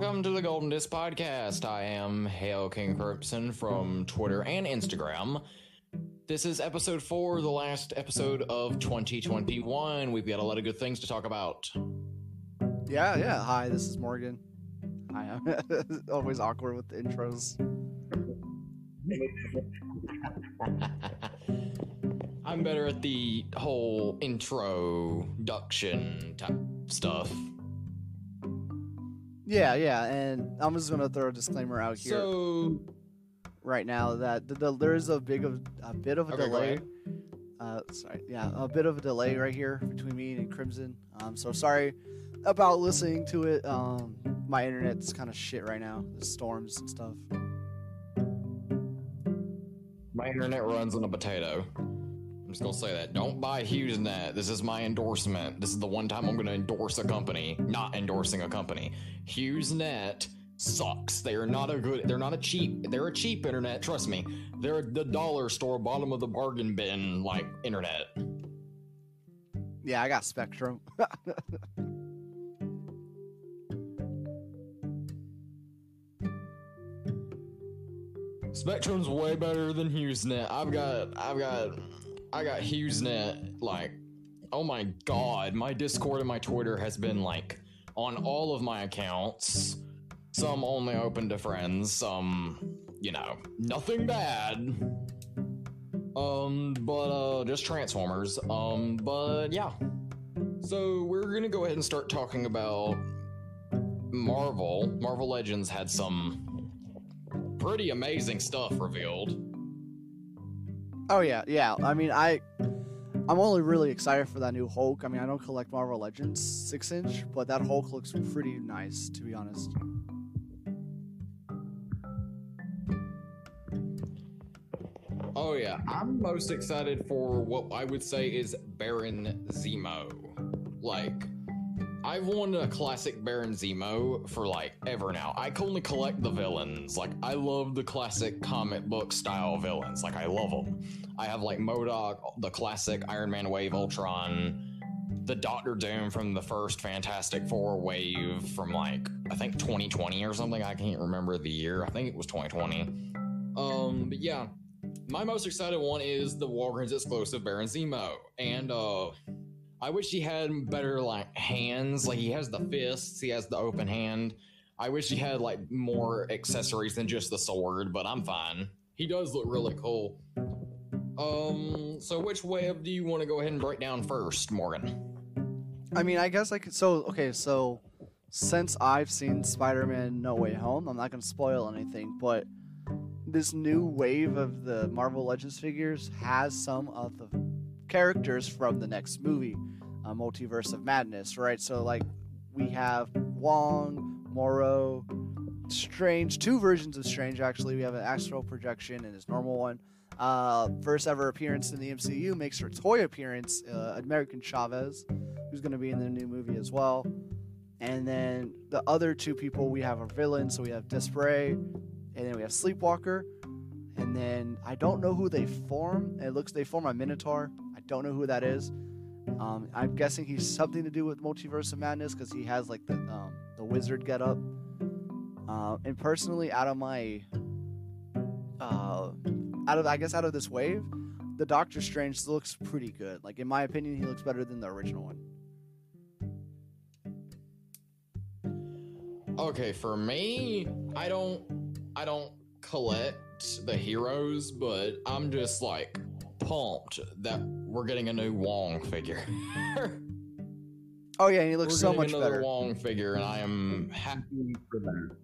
welcome to the Golden Disc Podcast. I am Hail King Corruption from Twitter and Instagram. This is episode four, the last episode of 2021. We've got a lot of good things to talk about. Yeah, yeah. Hi, this is Morgan. Hi. I'm always awkward with the intros. I'm better at the whole introduction type stuff. Yeah, yeah, and I'm just gonna throw a disclaimer out here So, right now that the, the, there is a big of a bit of a Okay, go delay. ahead. Uh, sorry, yeah, a bit of a delay right here between me and Crimson. Um, so sorry about listening to it. Um, my internet's kind of shit right now. The storms and stuff. my internet runs on a potato. I'm just gonna say that. Don't buy HughesNet. This is my endorsement. This is the one time I'm gonna endorse a company, not endorsing a company. HughesNet sucks. They are not a good. They're not a cheap. They're a cheap internet. Trust me. They're the dollar store, bottom of the bargain bin, like internet. Yeah, I got Spectrum. Spectrum's way better than HughesNet. I've got, I've got, I got HughesNet. Like, oh my god, my Discord and my Twitter has been like on all of my accounts. Some only open to friends. Some, you know, nothing bad. Um, but uh, just Transformers. Um, but yeah. So we're gonna go ahead and start talking about Marvel. Marvel Legends had some pretty amazing stuff revealed. Oh yeah, yeah. I mean, I, I'm only really excited for that new Hulk. I mean, I don't collect Marvel Legends six inch, but that Hulk looks pretty nice, to be honest. Oh yeah, I'm most excited for what I would say is Baron Zemo. Like, I've wanted a classic Baron Zemo for like ever now. I only collect the villains. Like, I love the classic comic book style villains. Like, I love them. I have like MODOK, the classic Iron Man wave, Ultron, the Doctor Doom from the first Fantastic Four wave from like I think 2020 or something. I can't remember the year. I think it was 2020. Um, but yeah, my most excited one is the Walgreens exclusive Baron Zemo, and uh, I wish he had better like hands. Like he has the fists, he has the open hand. I wish he had like more accessories than just the sword, but I'm fine. He does look really cool. Um, so which web do you want to go ahead and break down first, Morgan? I mean, I guess I could. So okay, so since I've seen Spider-Man: No Way Home, I'm not gonna spoil anything, but this new wave of the Marvel Legends figures has some of the characters from the next movie, uh, Multiverse of Madness, right? So like we have Wong, Mordo, Strange, two versions of Strange actually. We have an astral projection and his normal one. Uh, first ever appearance in the MCU makes her toy appearance, uh, American Chavez, who's going to be in the new movie as well. And then the other two people we have are villains. So we have Display, and then we have Sleepwalker. And then I don't know who they form. It looks they form a Minotaur. Don't know who that is. Um, I'm guessing he's something to do with Multiverse of Madness because he has like the um, the wizard get up. Uh, and personally, out of my uh, out of I guess out of this wave, the Doctor Strange looks pretty good. Like in my opinion, he looks better than the original one. Okay, for me, I don't I don't collect the heroes, but I'm just like pumped that we're getting a new Wong figure. Oh yeah, and he looks we're so getting much another better. Wong figure, and I am happy for that.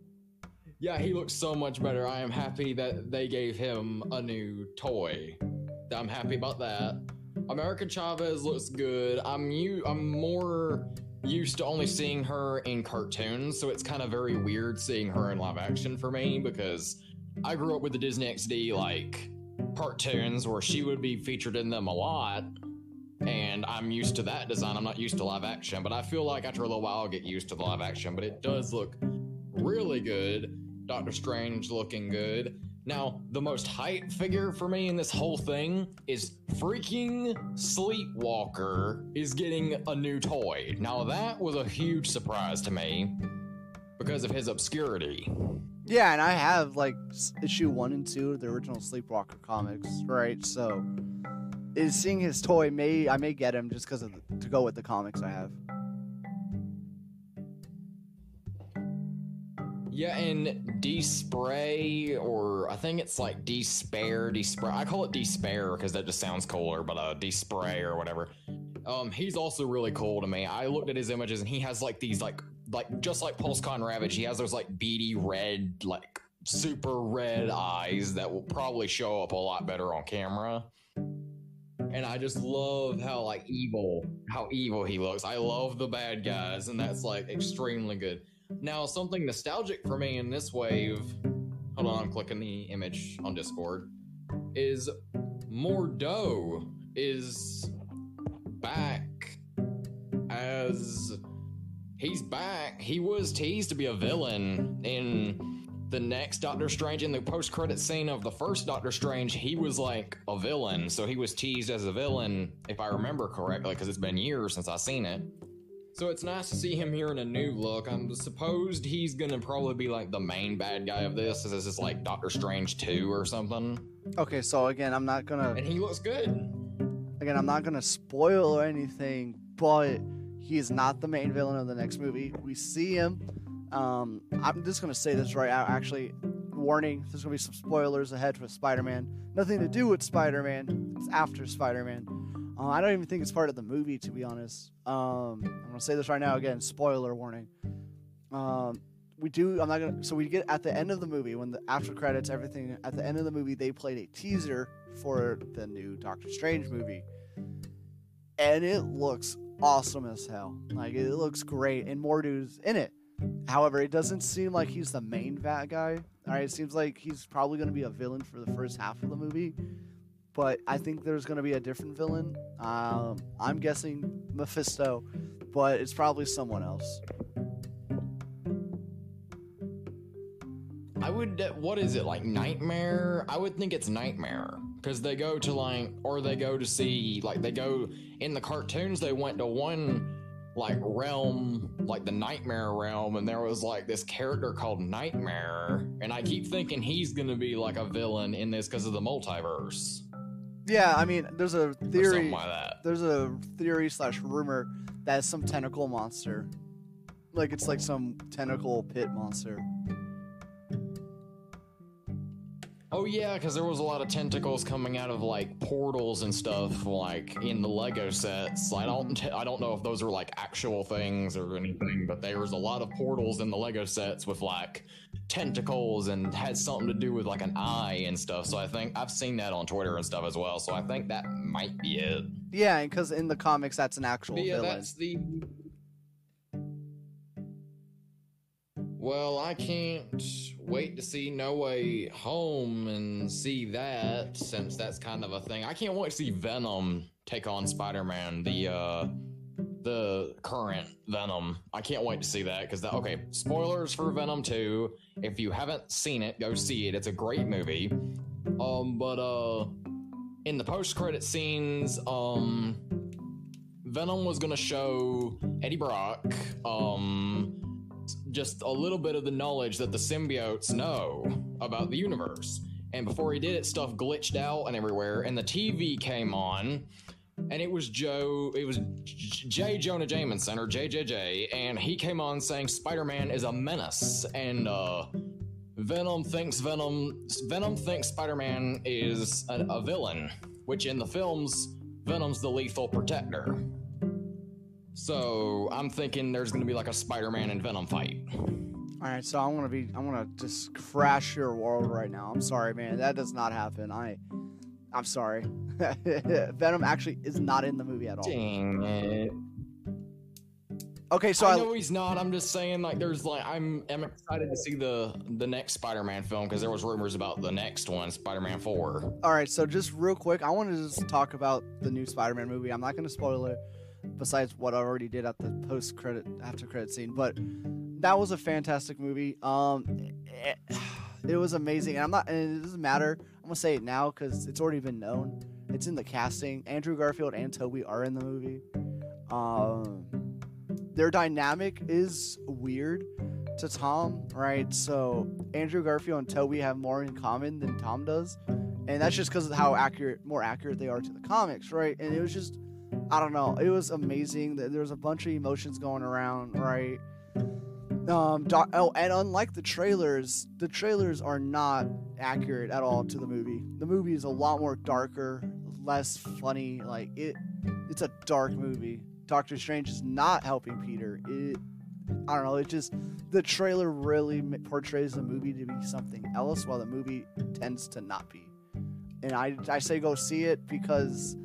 Yeah, he looks so much better. I am happy that they gave him a new toy. I'm happy about that. American Chavez looks good. I'm you. I'm more used to only seeing her in cartoons, so it's kind of very weird seeing her in live action for me because I grew up with the Disney XD like cartoons where she would be featured in them a lot and I'm used to that design. I'm not used to live action, but I feel like after a little while I'll get used to the live action. But it does look really good. Doctor Strange looking good. Now, the most hype figure for me in this whole thing is freaking Sleepwalker is getting a new toy. Now, that was a huge surprise to me. because of his obscurity. Yeah, and I have like issue one and two of the original Sleepwalker comics, right? So, is seeing his toy may I may get him just because of the, to go with the comics I have. Yeah, and Spray, or I think it's like Despair, Despair. I call it Despair because that just sounds cooler, but uh, Spray or whatever. Um, he's also really cool to me. I looked at his images and he has like these like like just like PulseCon Ravage, he has those like beady red, like super red eyes that will probably show up a lot better on camera. And I just love how like evil, how evil he looks. I love the bad guys, and that's like extremely good. Now, something nostalgic for me in this wave, hold on, I'm clicking the image on Discord, is Mordo is back as he's back. He was teased to be a villain in the next Doctor Strange in the post credit scene of the first Doctor Strange. He was like a villain, so he was teased as a villain, if I remember correctly, because it's been years since I've seen it. So it's nice to see him here in a new look. I'm supposed he's gonna probably be like the main bad guy of this. This is like Doctor Strange 2 or something. Okay, so again, I'm not gonna And he looks good. again I'm not gonna spoil or anything, but he is not the main villain of the next movie. We see him. Um, I'm just gonna say this right out. Actually, warning: there's gonna be some spoilers ahead for Spider-Man. Nothing to do with Spider-Man. It's after Spider-Man. Uh, I don't even think it's part of the movie, to be honest. Um, I'm gonna say this right now again. Spoiler warning. Um, we do. I'm not gonna. So we get at the end of the movie when the after credits, everything at the end of the movie, they played a teaser for the new Doctor Strange movie, and it looks awesome as hell. Like it looks great, and Mordo's in it. However, it doesn't seem like he's the main bad guy. All right, it seems like he's probably going to be a villain for the first half of the movie, but I think there's going to be a different villain. Um, I'm guessing Mephisto, but it's probably someone else. I would. What is it like? Nightmare? I would think it's Nightmare because they go to like, or they go to see like they go in the cartoons. They went to one like realm, like the Nightmare realm, and there was like this character called Nightmare, and I keep thinking he's gonna be like a villain in this because of the multiverse Yeah, I mean, there's a theory. like that. There's a theory slash rumor that it's some tentacle monster, like it's like some tentacle pit monster. Oh yeah, because there was a lot of tentacles coming out of like portals and stuff, like in the Lego sets. I don't, I don't know if those are like actual things or anything, but there was a lot of portals in the Lego sets with like tentacles and had something to do with like an eye and stuff. So I think I've seen that on Twitter and stuff as well. So I think that might be it. Yeah, because in the comics, that's an actual But yeah, villain. that's the. Well, I can't wait to see No Way Home and see that since that's kind of a thing. I can't wait to see Venom take on Spider-Man, the uh the current Venom. I can't wait to see that because that okay, spoilers for Venom 2. If you haven't seen it, go see it. It's a great movie. Um but uh in the post-credit scenes, um Venom was gonna show Eddie Brock um just a little bit of the knowledge that the symbiotes know about the universe. And before he did it, stuff glitched out and everywhere, and the TV came on, and it was Joe, it was J. Jonah Jameson or JJJ, and he came on saying Spider-Man is a menace, and uh, Venom thinks Venom, Venom thinks Spider-Man is a, a villain, which in the films, Venom's the lethal protector. So I'm thinking there's gonna be like a Spider-Man and Venom fight. All right, so I want to be, I want to just crash your world right now. I'm sorry, man. That does not happen. I, I'm sorry. Venom actually is not in the movie at all. Dang it! Okay, so I I, know he's not. I'm just saying, like, there's like, I'm, I'm excited to see the the next Spider-Man film because there was rumors about the next one, Spider-Man Four. all right, so just real quick, I want to just talk about the new Spider-Man movie. I'm not going to spoil it, besides what I already did at the post-credit, after-credit scene. But that was a fantastic movie. Um, it, it was amazing, and I'm not, and it doesn't matter. I'm gonna say it now because it's already been known. It's in the casting. Andrew Garfield and Tobey are in the movie. Um, their dynamic is weird to Tom, right? So Andrew Garfield and Tobey have more in common than Tom does, and that's just because of how accurate, more accurate they are to the comics, right? And it was just, I don't know, it was amazing. There was a bunch of emotions going around, right? Um, doc, oh, and unlike the trailers, the trailers are not accurate at all to the movie. The movie is a lot more darker, less funny. Like it, it's a dark movie. Doctor Strange is not helping Peter. It, I don't know. It just the trailer really portrays the movie to be something else, while the movie tends to not be. And I, I say go see it because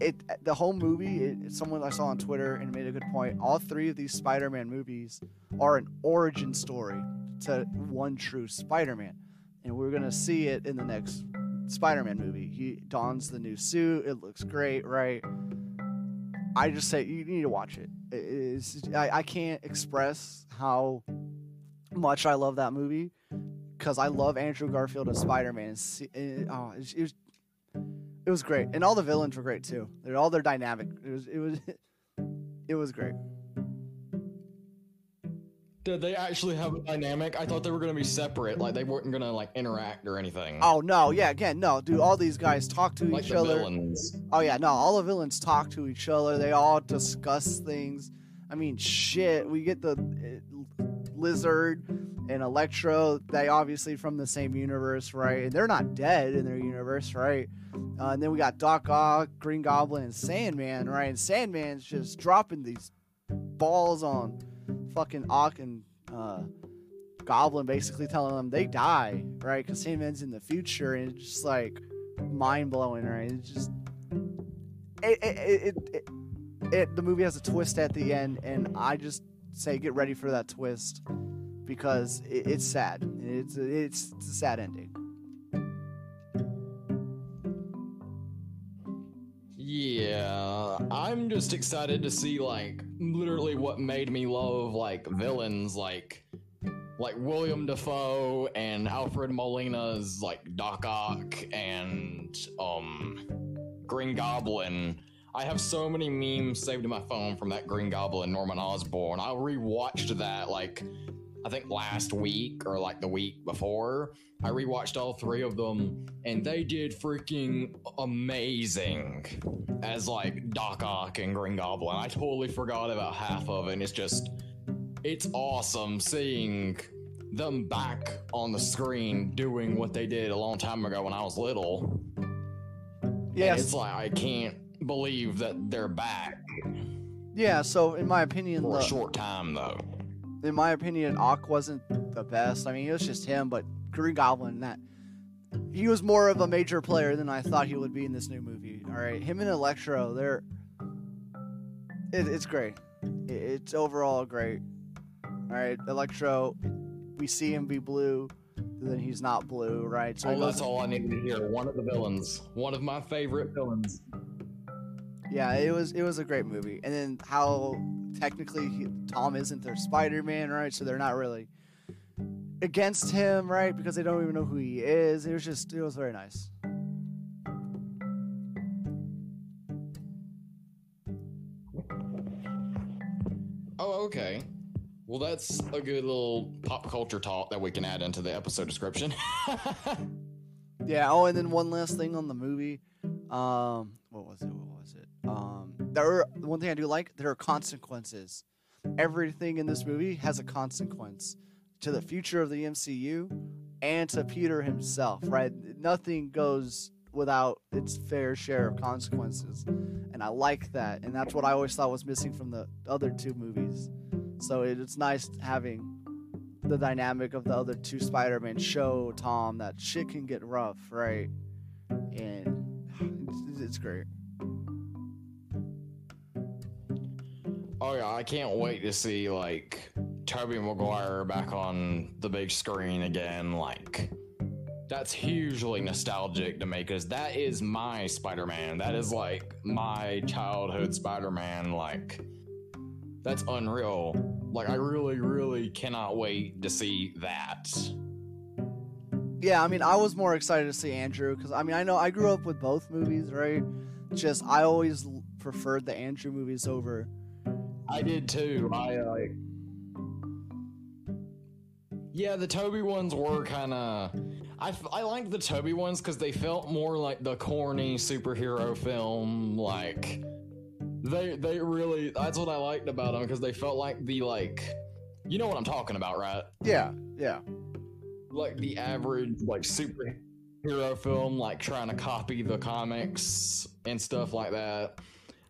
it uh, the whole movie. It, someone I saw on Twitter and made a good point. All three of these Spider-Man movies are an origin story to one true Spider-Man, and we're gonna see it in the next Spider-Man movie. He dons the new suit. It looks great, right? I just say you need to watch it. It's, I, I can't express how much I love that movie because I love Andrew Garfield as Spider-Man. It, eh, oh, it, it, was it was great, and all the villains were great too. They're all their dynamic. It was it was it was great. Did they actually have a dynamic? I thought they were gonna be separate, like they weren't gonna like interact or anything. Oh no, yeah, again, no, dude. All these guys talk to like each other. Villains. Oh yeah, no, all the villains talk to each other. They all discuss things. I mean, shit. We get the uh, lizard and Electro. They obviously from the same universe, right? And they're not dead in their universe, right? Uh, and then we got Doc Ock, Green Goblin, and Sandman, right? And Sandman's just dropping these balls on fucking Ock and uh, Goblin, basically telling them they die, right? Because Sandman's in the future, and it's just like mind blowing, right? It's just it it, it it, it the movie has a twist at the end, and I just say get ready for that twist because it, it's sad. It's it's, it's a sad ending. Yeah, I'm just excited to see like literally what made me love like villains like like William Dafoe and Alfred Molina's like Doc Ock and um Green Goblin. I have so many memes saved in my phone from that Green Goblin Norman Osborn. I rewatched that like I think last week or like the week before. I rewatched all three of them and they did freaking amazing as like Doc Ock and Green Goblin. I totally forgot about half of it and it's just it's awesome seeing them back on the screen doing what they did a long time ago when I was little. Yeah, it's like I can't believe that they're back. Yeah, so in my opinion, for the, a short time though in my opinion, Ock wasn't the best. I mean, it was just him, but Green Goblin, that he was more of a major player than I thought he would be in this new movie. All right, him and Electro, they're it, it's great. It, it's overall great. All right, Electro, we see him be blue, then he's not blue, right? So oh, that's all I needed to hear. One of the villains, one of my favorite villains. Yeah, it was it was a great movie, and then how technically he, Tom isn't their Spider-Man, right? So they're not really against him, right? Because they don't even know who he is. It was just it was very nice. Oh, okay. Well, that's a good little pop culture talk that we can add into the episode description. yeah. Oh, and then one last thing on the movie. Um, what was it? Um, there are, one thing I do like there are consequences. Everything in this movie has a consequence to the future of the MCU and to Peter himself. Right? Nothing goes without its fair share of consequences, and I like that. And that's what I always thought was missing from the other two movies. So it's nice having the dynamic of the other two Spider-Man show Tom that shit can get rough, right? And it's great. Oh yeah, I can't wait to see like Tobey Maguire back on the big screen again. Like that's hugely nostalgic to me because that is my Spider-Man. That is like my childhood Spider-Man. Like that's unreal. Like I really, really cannot wait to see that. Yeah, I mean, I was more excited to see Andrew because I mean, I know I grew up with both movies, right? Just I always preferred the Andrew movies over I did too. I like. Yeah, the Tobey ones were kind of. I, f- I like the Tobey ones because they felt more like the corny superhero film. Like they they really that's what I liked about them because they felt like the like you know what I'm talking about, right? Yeah, yeah. Like the average like superhero film, like trying to copy the comics and stuff like that.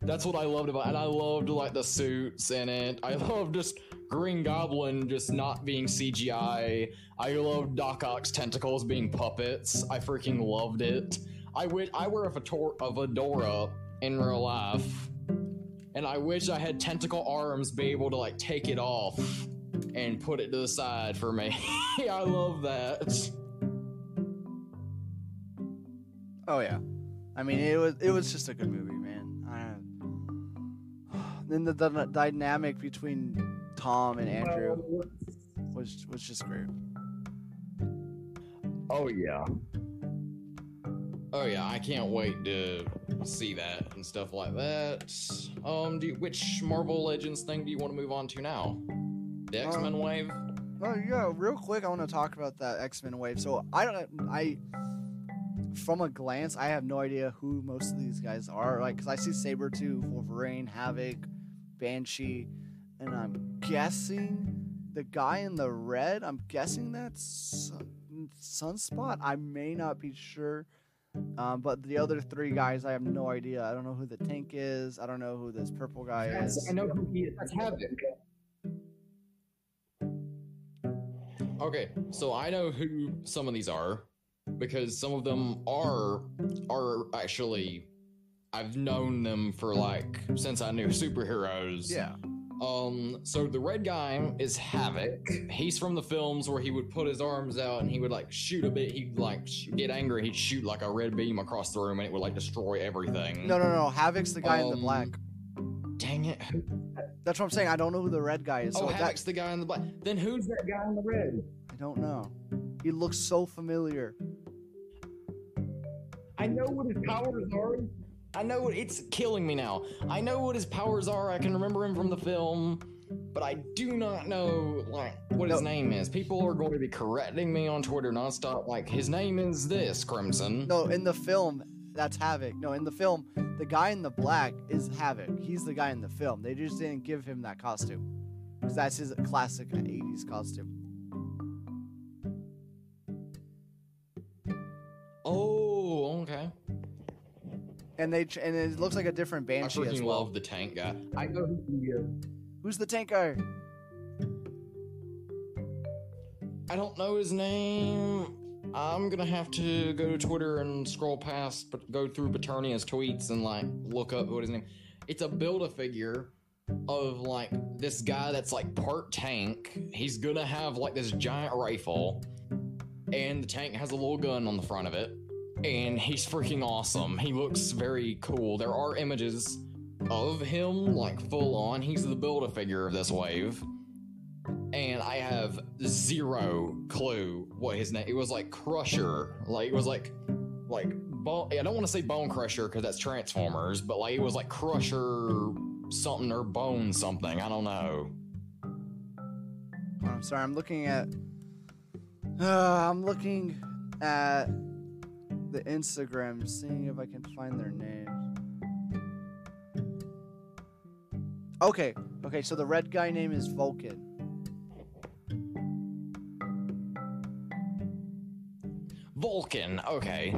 That's what I loved about, and I loved like the suits in it. I loved just Green Goblin just not being CGI. I loved Doc Ock's tentacles being puppets. I freaking loved it. I wish I wear a, fetor- a fedora in real life, and I wish I had tentacle arms, be able to like take it off and put it to the side for me. I love that. Oh yeah. I mean, it was it was just a good movie, man. I, then the, the dynamic between Tom and Andrew was was just great. Oh yeah. Oh yeah, I can't wait to see that and stuff like that. Um, do you, which Marvel Legends thing do you want to move on to now? The X Men um, wave. Oh yeah, real quick, I want to talk about that X Men wave. So I don't, I, from a glance, I have no idea who most of these guys are. Like, cause I see Saber Sabretooth, Wolverine, Havok, Banshee, and I'm guessing the guy in the red. I'm guessing that's Sunspot. I may not be sure. Um, but the other three guys, I have no idea. I don't know who the tank is. I don't know who this purple guy is. I know who he is. That's Havok. Okay, so I know who some of these are because some of them are are actually I've known them for like since I knew superheroes. Yeah. Um, so the red guy is Havok. He's from the films where he would put his arms out and he would like shoot a bit. He'd like sh- get angry. He'd shoot like a red beam across the room and it would like destroy everything. No, no, no. Havok's the guy um, in the um, black. Dang it. That's what I'm saying. I don't know who the red guy is. Oh, so Havok's that... the guy in the black. Then who's that guy in the red? I don't know. He looks so familiar. I know what his powers are. I know it's killing me now. I know what his powers are. I can remember him from the film, but I do not know like what no. his name is. People are going to be correcting me on Twitter nonstop. Like his name is this Crimson. No, in the film, that's Havok. No, in the film, the guy in the black is Havok. He's the guy in the film. They just didn't give him that costume because that's his classic '80s costume. Oh, okay and they and it looks like a different banshee I freaking as well. love the tank guy. I know who he is. Who's the tank guy? I don't know his name. I'm gonna have to go to Twitter and scroll past, but go through Paternia's tweets and like look up what his name. It's a build a figure of like this guy that's like part tank. He's gonna have like this giant rifle, and the tank has a little gun on the front of it and he's freaking awesome. He looks very cool. There are images of him, like full on. He's the build a figure of this wave. And I have zero clue what his name. It was like Crusher. Like it was like like bone. I don't want to say Bone Crusher because that's Transformers, but like it was like Crusher something or Bone something. I don't know. I'm sorry. I'm looking at. Uh, I'm looking at the Instagram, seeing if I can find their names. Okay, okay, so the red guy name is Vulcan. Vulcan, okay.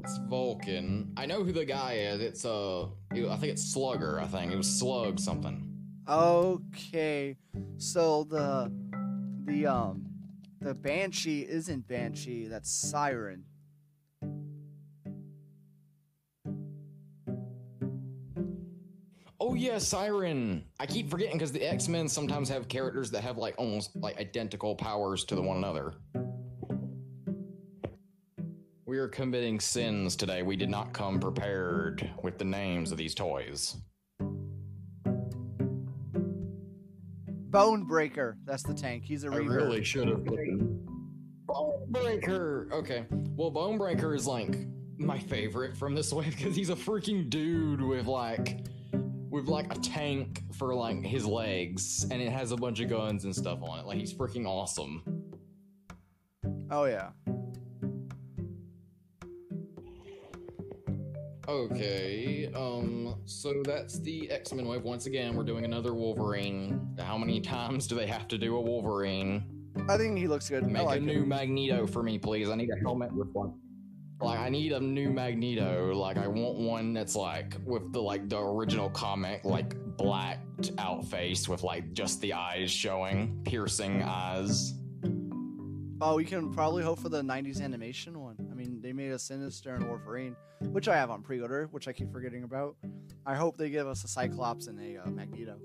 It's Vulcan. I know who the guy is. It's uh I think it's Slugger, I think. It was Slug something. Okay. So the the um the Banshee isn't Banshee, that's Siren. Oh yeah, Siren. I keep forgetting because the X Men sometimes have characters that have like almost like identical powers to the one another. We are committing sins today. We did not come prepared with the names of these toys. Bonebreaker. That's the tank. He's a reaver. I really should have put Bonebreaker. Okay. Well, Bonebreaker is like my favorite from this wave because he's a freaking dude with like with like a tank for like his legs, and it has a bunch of guns and stuff on it. Like he's freaking awesome. Oh yeah. Okay, um, so that's the X-Men wave. Once again, we're doing another Wolverine. How many times do they have to do a Wolverine? I think he looks good. Make like a him. new Magneto for me, please. I need a helmet with one. Like, I need a new Magneto. Like, I want one that's like with the like the original comic, like blacked out face with like just the eyes showing, piercing eyes. Oh, we can probably hope for the '90s animation one. I mean, they made a Sinister and Wolverine, which I have on pre-order, which I keep forgetting about. I hope they give us a Cyclops and a uh, Magneto.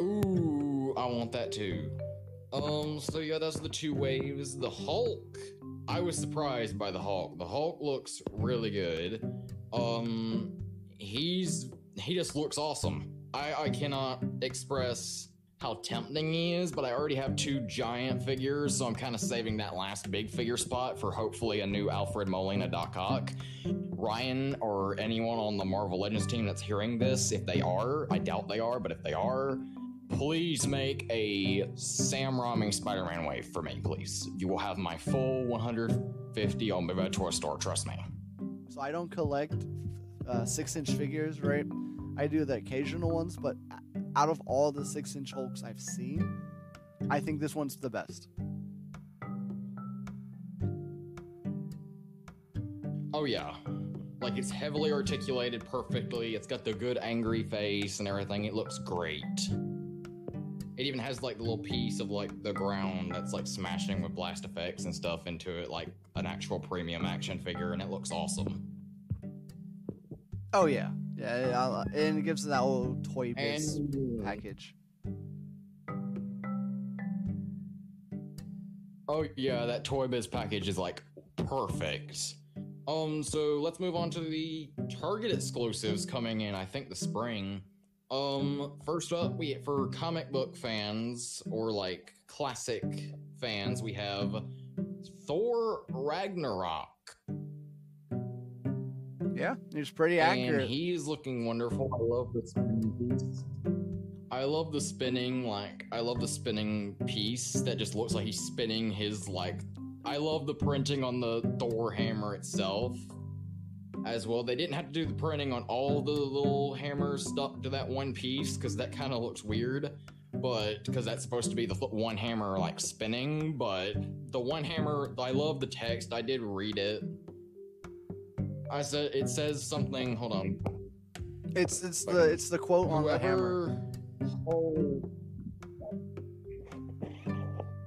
Ooh, I want that too. Um, so yeah, that's the two waves. The Hulk, I was surprised by the Hulk. The Hulk looks really good. Um, he's he just looks awesome. I I cannot express how tempting he is, but I already have two giant figures, so I'm kind of saving that last big figure spot for hopefully a new Alfred Molina Doc Ock. Ryan or anyone on the Marvel Legends team that's hearing this, if they are, I doubt they are, but if they are, please make a Sam Raimi Spider-Man wave for me, please. You will have my full 150 on my Toy Store, trust me. So I don't collect uh, six-inch figures, right? I do the occasional ones, but out of all the six-inch Hulks I've seen, I think this one's the best. Oh yeah. Like it's heavily articulated perfectly. It's got the good angry face and everything. It looks great. It even has like the little piece of like the ground that's like smashing with blast effects and stuff into it, like an actual premium action figure, and it looks awesome. Oh yeah, yeah, I'll- and it gives that little toy base And package. Oh yeah, that Toy Biz package is like perfect. Um, so let's move on to the Target exclusives coming in. I think the spring. Um, first up, we for comic book fans or like classic fans, we have Thor Ragnarok, Yeah, he's pretty accurate. and he's looking wonderful. I love the spinning piece. I love the spinning, like I love the spinning piece that just looks like he's spinning his like. I love the printing on the Thor hammer itself as well. They didn't have to do the printing on all the little hammers stuck to that one piece because that kind of looks weird. But because that's supposed to be the one hammer like spinning, but the one hammer, I love the text. I did read it. I said it says something. Hold on. it's it's the it's the quote on the hammer. Oh.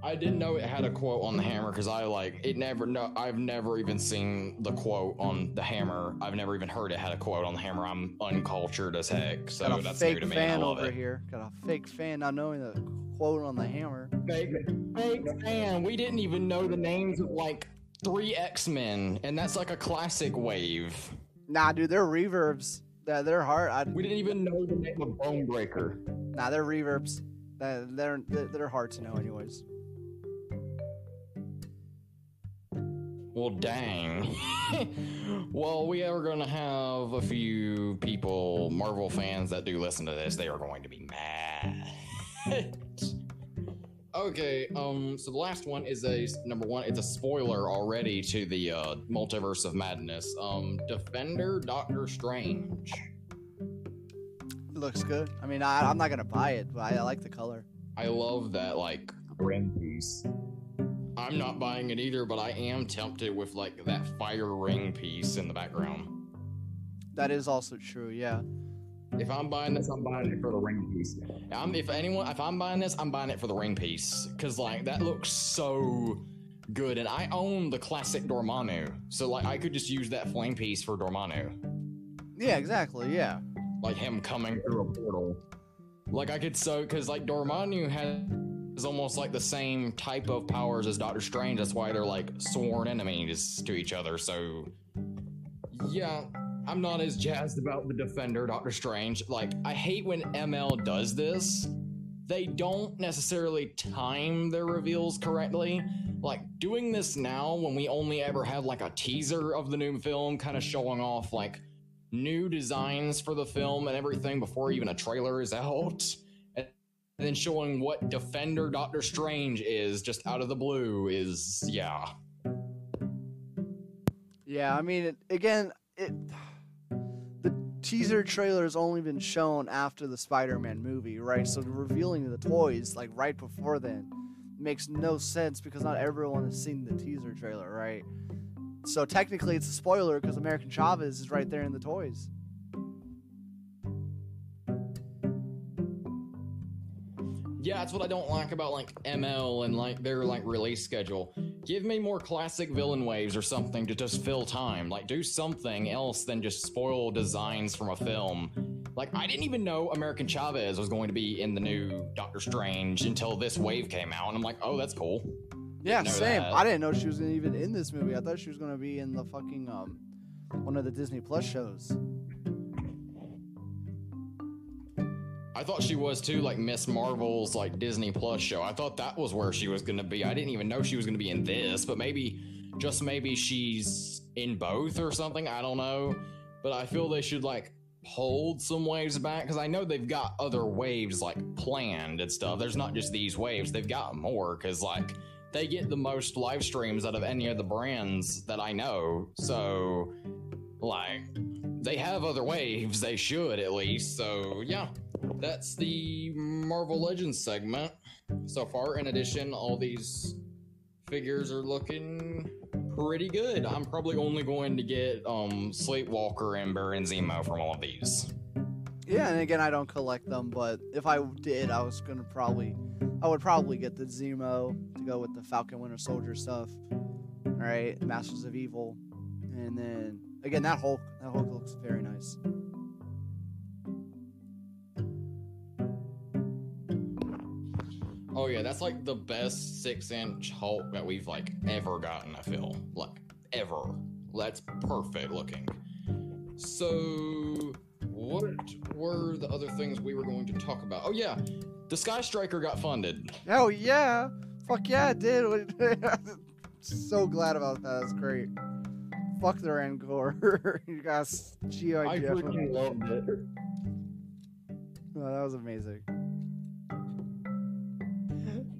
I didn't know it had a quote on the hammer because I like it never no I've never even seen the quote on the hammer. I've never even heard it had a quote on the hammer. I'm uncultured as heck, so Got a that's new fake to me. I fan love over it. here. Got a fake fan not knowing the quote on the hammer. Fake, fake fan. We didn't even know the names of like three X Men, and that's like a classic wave. Nah, dude, they're Reavers. They're, they're hard. I, We didn't even know the name of Bonebreaker. nah, they're Reavers. They're, they're they're hard to know, anyways. Well, dang. well, we are going to have a few people, Marvel fans, that do listen to this. They are going to be mad. okay, um, so the last one is a number one. It's a spoiler already to the uh, Multiverse of Madness. Um, Defender Doctor Strange. It looks good. I mean, I, I'm not gonna buy it, but I, I like the color. I love that like ring piece. I'm not buying it either, but I am tempted with like that fire ring piece in the background. That is also true. Yeah. If I'm buying this, I'm buying it for the ring piece. I'm, if anyone, if I'm buying this, I'm buying it for the ring piece because like that looks so good, and I own the classic Dormammu, so like I could just use that flame piece for Dormammu, Yeah. Exactly. Yeah. like him coming through a portal. Like I could so because like Dormammu has is almost like the same type of powers as Doctor Strange. That's why they're like sworn enemies to each other. So yeah, I'm not as jazzed about the Defender, Doctor Strange. Like, I hate when ML does this. They don't necessarily time their reveals correctly. Like, doing this now when we only ever have like a teaser of the new film, kind of showing off like new designs for the film and everything before even a trailer is out. And then showing what Defender Doctor Strange is just out of the blue is yeah. Yeah, I mean, it, again, it the teaser trailer has only been shown after the Spider-Man movie, right? So revealing the toys like right before then makes no sense because not everyone has seen the teaser trailer, right? So technically, it's a spoiler because American Chavez is right there in the toys. Yeah, that's what I don't like about like ML and like their like release schedule. Give me more classic villain waves or something to just fill time. Like do something else than just spoil designs from a film. Like I didn't even know American Chavez was going to be in the new Doctor Strange until this wave came out, and I'm like, oh, that's cool. Yeah, same. that. I didn't know she was even in this movie. I thought she was gonna be in the fucking um one of the Disney Plus shows. I thought she was too, like Miss Marvel's like Disney Plus show. I thought that was where she was gonna be. I didn't even know she was gonna be in this, but maybe just maybe she's in both or something. I don't know. But I feel they should like hold some waves back because I know they've got other waves like planned and stuff. There's not just these waves, they've got more because like they get the most live streams out of any of the brands that I know. So like they have other waves, they should at least. So yeah, that's the Marvel Legends segment so far. In addition, all these figures are looking pretty good. I'm probably only going to get um Sleepwalker and Baron Zemo from all of these. Yeah, and again, I don't collect them, but if I did, I was gonna probably, I would probably get the Zemo to go with the Falcon Winter Soldier stuff. All right, Masters of Evil, and then again that Hulk. That Hulk looks very nice. Oh yeah, that's like the best six inch Hulk that we've like ever gotten. I feel like ever. That's perfect looking. So, what were the other things we were going to talk about? Oh yeah, the Sky Striker got funded. Oh yeah, fuck yeah, it did. so glad about that. That's great. Fuck the Rancor. you guys, GI I Jeff. freaking loved it. Oh, that was amazing.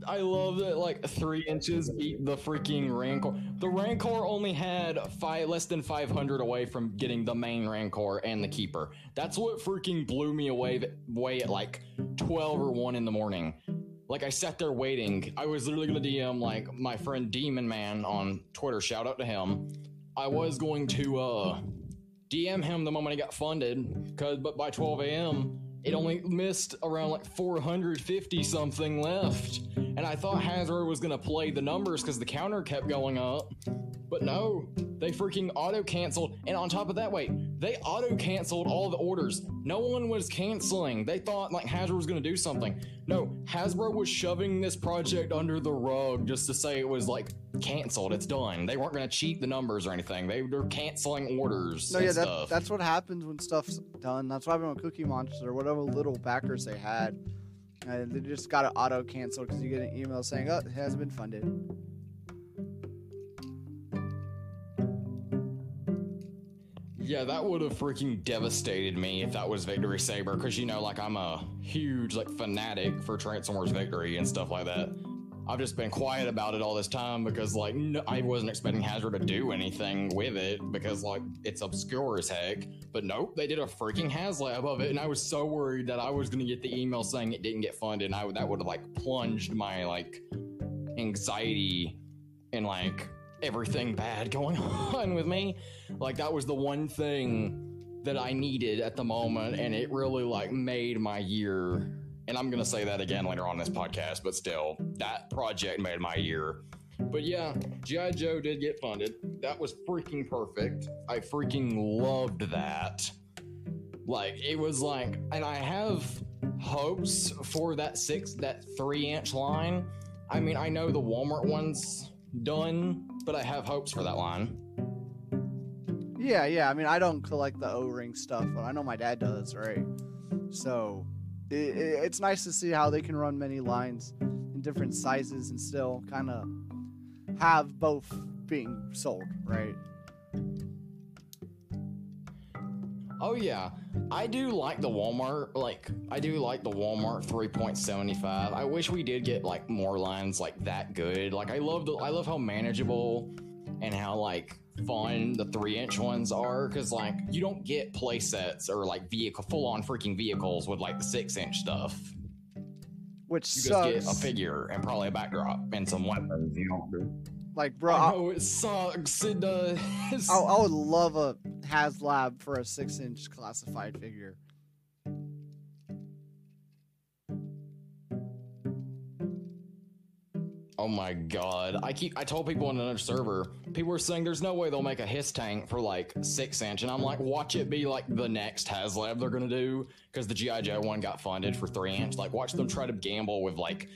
I love that like three inches beat the freaking Rancor. The Rancor only had five less than 500 away from getting the main Rancor and the Keeper. That's what freaking blew me away, way at like 12 or 1 in the morning. Like I sat there waiting. I was literally gonna DM like my friend Demon Man on Twitter. Shout out to him. I was going to uh DM him the moment he got funded, cause but by 12 a.m. it only missed around like 450 something left. And I thought Hasbro was gonna play the numbers because the counter kept going up. But no, they freaking auto canceled. And on top of that, wait, they auto canceled all the orders. No one was canceling. They thought like Hasbro was gonna do something. No, Hasbro was shoving this project under the rug just to say it was like canceled. It's done. They weren't gonna cheat the numbers or anything. They were canceling orders. No, and yeah, that, that's what happens when stuff's done. That's what happened with Cookie Monster, or whatever little backers they had. And they just got it auto cancel because you get an email saying, oh, it hasn't been funded. Yeah, that would have freaking devastated me if that was Victory Saber, because you know, like I'm a huge like fanatic for Transformers Victory and stuff like that. I've just been quiet about it all this time because like no, I wasn't expecting Hazard to do anything with it because like it's obscure as heck. But nope, they did a freaking HasLab of it, and I was so worried that I was gonna get the email saying it didn't get funded, and I that would have like plunged my like anxiety and like everything bad going on with me. Like that was the one thing that I needed at the moment, and it really like made my year. And I'm gonna say that again later on in this podcast, but still, that project made my year. But yeah, G.I. Joe did get funded. That was freaking perfect. I freaking loved that. Like, it was like, and I have hopes for that six, that three inch line. I mean, I know the Walmart one's done, but I have hopes for that line. Yeah, yeah. I mean, I don't collect the O-ring stuff, but I know my dad does, right? So it, it, it's nice to see how they can run many lines in different sizes and still kind of have both being sold, right? Oh yeah, I do like the Walmart. Like I do like the Walmart 3.75. I wish we did get like more lines like that good. Like I love the I love how manageable and how like fun the three inch ones are because like you don't get play sets or like vehicle full on freaking vehicles with like the six inch stuff. Which You sucks. just get a figure and probably a backdrop and some weapons. You don't do. like, bro, I know it sucks. It does. I, I would love a HasLab for a six-inch classified figure. Oh my god. I keep I told people on another server, people were saying there's no way they'll make a hiss tank for like six inch, and I'm like, watch it be like the next HasLab they're gonna do, because the G.I. Joe one got funded for three inch. Like watch them try to gamble with like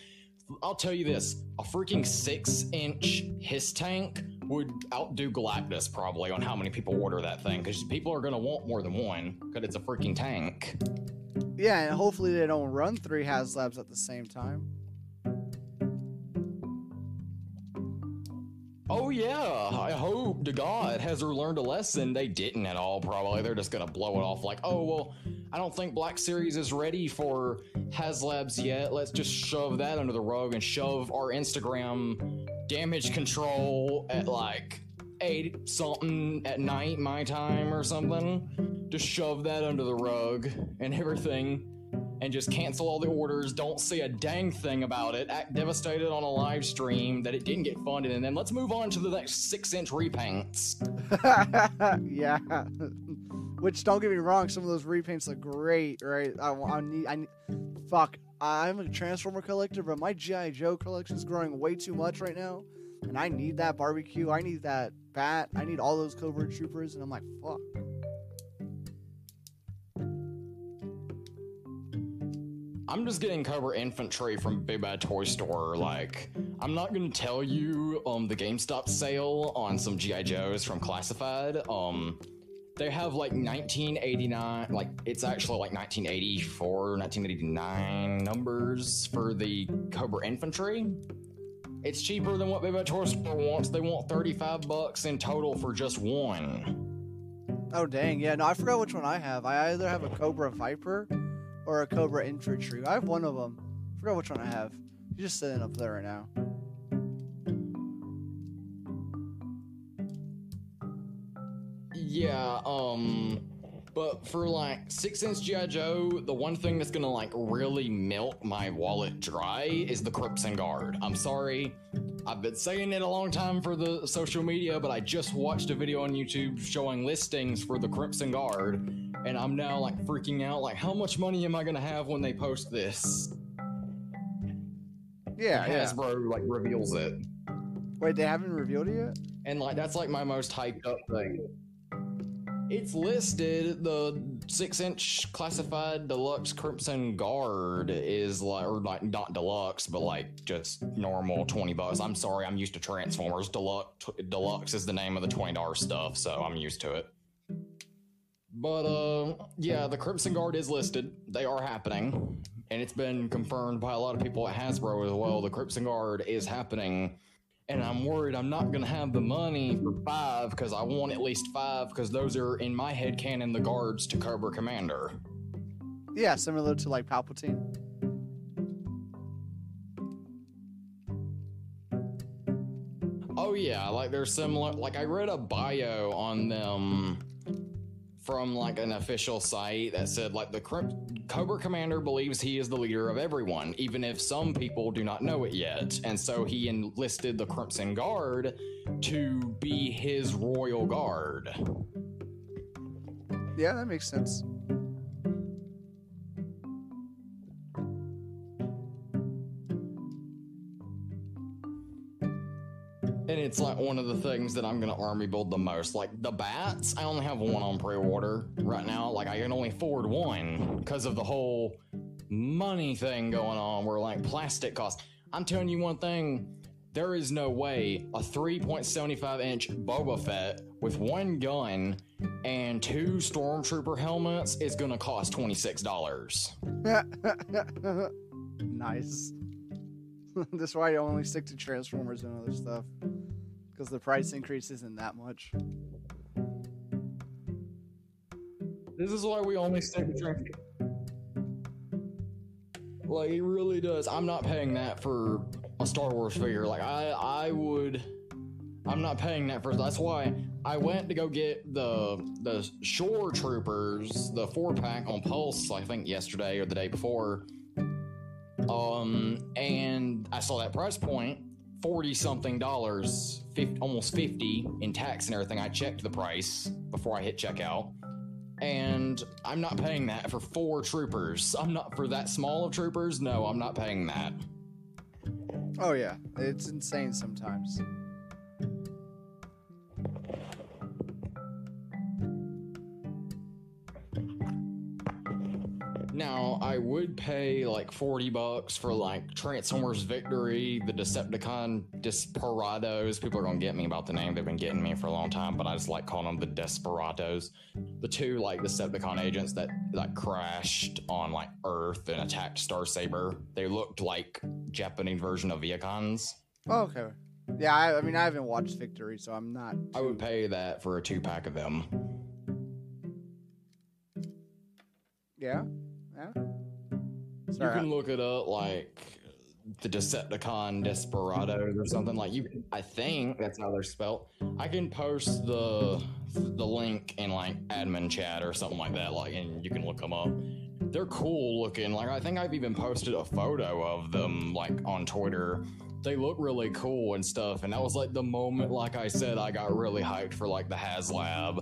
I'll tell you this, a freaking six inch hiss tank would outdo Galactus probably on how many people order that thing, because people are gonna want more than one, because it's a freaking tank. Yeah, and hopefully they don't run three HasLabs at the same time. Oh yeah, I hope to God has her learned a lesson. They didn't at all, probably. They're just gonna blow it off like, oh well, I don't think Black Series is ready for HasLabs yet. Let's just shove that under the rug and shove our Instagram damage control at like eight something at night my time or something. Just shove that under the rug and everything and just cancel all the orders. Don't say a dang thing about it. Act devastated on a live stream that it didn't get funded, and then let's move on to the next six inch repaints. yeah. Which don't get me wrong, some of those repaints look great, right? I, I need, I need, fuck. I'm a Transformer collector, but my GI Joe collection is growing way too much right now, and I need that barbecue. I need that bat. I need all those Covert Troopers, and I'm like, fuck. I'm just getting Cobra Infantry from Big Bad Toy Store. Like, I'm not gonna tell you um the GameStop sale on some GI Joes from Classified. Um, they have like 1989, like it's actually like 1984, 1989 numbers for the Cobra Infantry. It's cheaper than what Big Bad Toy Store wants. They want 35 bucks in total for just one. Oh dang, yeah. No, I forgot which one I have. I either have a Cobra Viper or a Cobra Infantry. I have one of them. forgot which one I have. You're just sitting up there right now. Yeah, um, but for like six inch GI Joe, the one thing that's gonna like really milk my wallet dry is the Crimson Guard. I'm sorry, I've been saying it a long time for the social media, but I just watched a video on YouTube showing listings for the Crimson Guard, and I'm now like freaking out. Like, how much money am I gonna have when they post this? Yeah, yeah. Hasbro like reveals it, Wait, they haven't revealed it yet? and like that's like my most hyped up thing. It's listed. The six-inch classified deluxe Crimson Guard is like, or like not deluxe, but like just normal twenty bucks. I'm sorry, I'm used to Transformers. Deluxe, deluxe is the name of the twenty dollars stuff, so I'm used to it. But uh, yeah, the Crimson Guard is listed. They are happening, and it's been confirmed by a lot of people at Hasbro as well. The Crimson Guard is happening and I'm worried I'm not gonna have the money for five because I want at least five because those are in my head canon the guards to Cobra Commander. Yeah, similar to like Palpatine. Oh yeah, like they're similar. Like I read a bio on them from like an official site that said like the Cobra Commander believes he is the leader of everyone, even if some people do not know it yet, and so he enlisted the Crimson Guard to be his royal guard. Yeah, that makes sense. And it's like one of the things that I'm gonna army build the most. Like the bats, I only have one on pre-order right now. Like I can only afford one because of the whole money thing going on where like plastic costs. I'm telling you one thing, there is no way a 3.75 inch Boba Fett with one gun and two stormtrooper helmets is gonna cost $26. nice. That's why I only stick to Transformers and other stuff. Because the price increase isn't that much. This is why we only stick to Trinket. Like it really does. I'm not paying that for a Star Wars figure. Like I, I would. I'm not paying that for. That's why I went to go get the the Shore Troopers, the four pack on Pulse. I think yesterday or the day before. Um, and I saw that price point, forty something dollars, 50, almost fifty in tax and everything. I checked the price before I hit checkout, and I'm not paying that for four troopers. I'm not for that small of troopers. No, I'm not paying that. Oh yeah, it's insane sometimes. Now, I would pay like 40 bucks for like Transformers Victory, the Decepticon Desperados. People are going to get me about the name. They've been getting me for a long time, but I just like calling them the Desperados. The two like Decepticon agents that like crashed on like Earth and attacked Star Saber. They looked like Japanese version of Viacons. Oh, okay. Yeah, I, I mean, I haven't watched Victory, so I'm not. I would pay that for a two pack of them. Yeah, yeah. You can look it up like the Decepticon Desperados or something like you. I think that's how they're spelled. I can post the the link in like admin chat or something like that. Like, and you can look them up. They're cool looking. Like, I think I've even posted a photo of them like on Twitter. They look really cool and stuff. And that was like the moment, like I said, I got really hyped for like the HasLab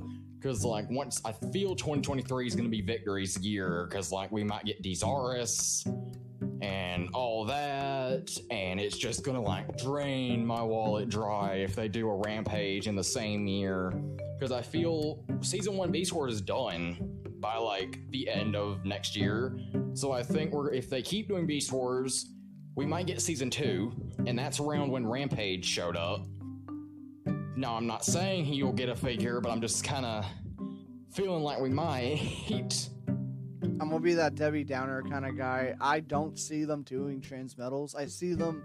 because like once I feel 2023 is going to be Victory's year because like we might get Deszaras and all that and it's just going to like drain my wallet dry if they do a Rampage in the same year. Because I feel season 1 Beast Wars is done by like the end of next year. So I think we're if they keep doing Beast Wars we might get season 2 and that's around when Rampage showed up no, I'm not saying he'll get a figure, but I'm just kind of feeling like we might. I'm gonna be that Debbie Downer kind of guy. I don't see them doing transmetals. I see them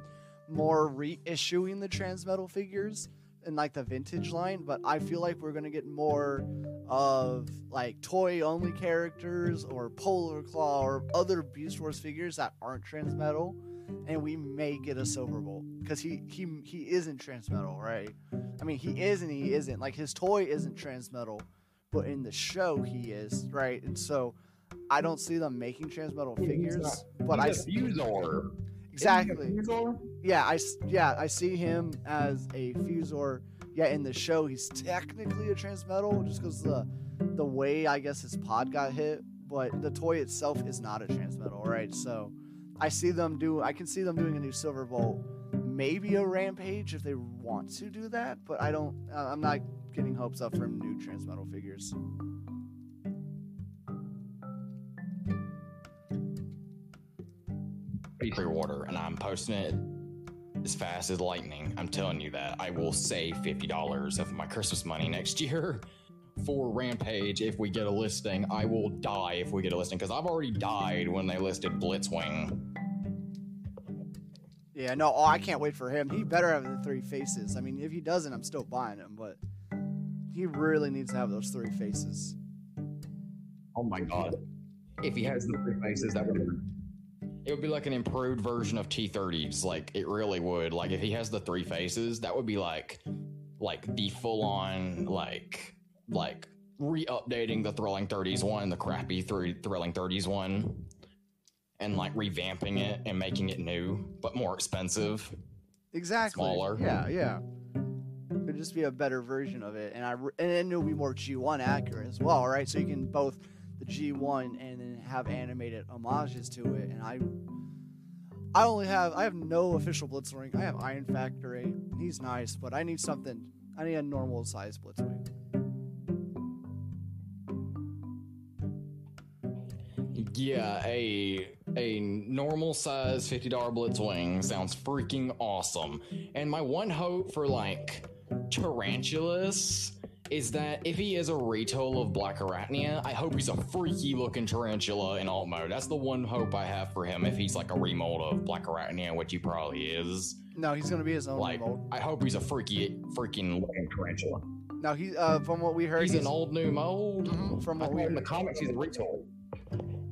more reissuing the transmetal figures in like the vintage line, but I feel like we're gonna get more of like toy only characters or Polar Claw or other Beast Wars figures that aren't transmetal, and we may get a Silverbolt because he he he isn't transmetal, right? I mean, he is and he isn't. Like his toy isn't transmetal, but in the show he is, right? And so I don't see them making transmetal figures, not- but I Fuzor. exactly. Fuzor? Yeah, I yeah I see him as a Fuzor. Yeah, in the show he's technically a transmetal just because the the way I guess his pod got hit, but the toy itself is not a transmetal, right? So I see them do. I can see them doing a new Silver Silverbolt, maybe a Rampage if they want to do that, but I don't. uh, I'm not getting hopes up from new transmetal figures. Pre-order, and I'm posting it as fast as lightning. I'm telling you that I will save fifty dollars of my Christmas money next year for Rampage if we get a listing. I will die if we get a listing because I've already died when they listed Blitzwing. Yeah, no, oh, I can't wait for him. He better have the three faces. I mean, if he doesn't, I'm still buying him, but he really needs to have those three faces. Oh my god! If he has the three faces, that would. It would be like an improved version of T30s. Like it really would. Like if he has the three faces, that would be like, like the full-on like like re-updating the Thrilling 30s one, the crappy three Thrilling 30s one, and like revamping it and making it new but more expensive. Exactly. Smaller. Yeah, yeah. It'd just be a better version of it, and I re- and then it'll be more G1 accurate as well, right? So you can both the G1 and then have animated homages to it. And I, I only have I have no official Blitzwing. I have Iron Factory. He's nice, but I need something. I need a normal size Blitzwing. Yeah, a a normal size fifty dollar Blitzwing sounds freaking awesome. And my one hope for like Tarantulas is that if he is a retool of Black Arachnia, I hope he's a freaky looking tarantula in alt mode. That's the one hope I have for him if he's like a remold of Black Arachnia, which he probably is. No, he's gonna be his own Like, remote. I hope he's a freaky freaking looking tarantula. Now he, uh, from what we heard, He's an old new mold. Mhm, from what we thought in the heard. comics, he's a retool.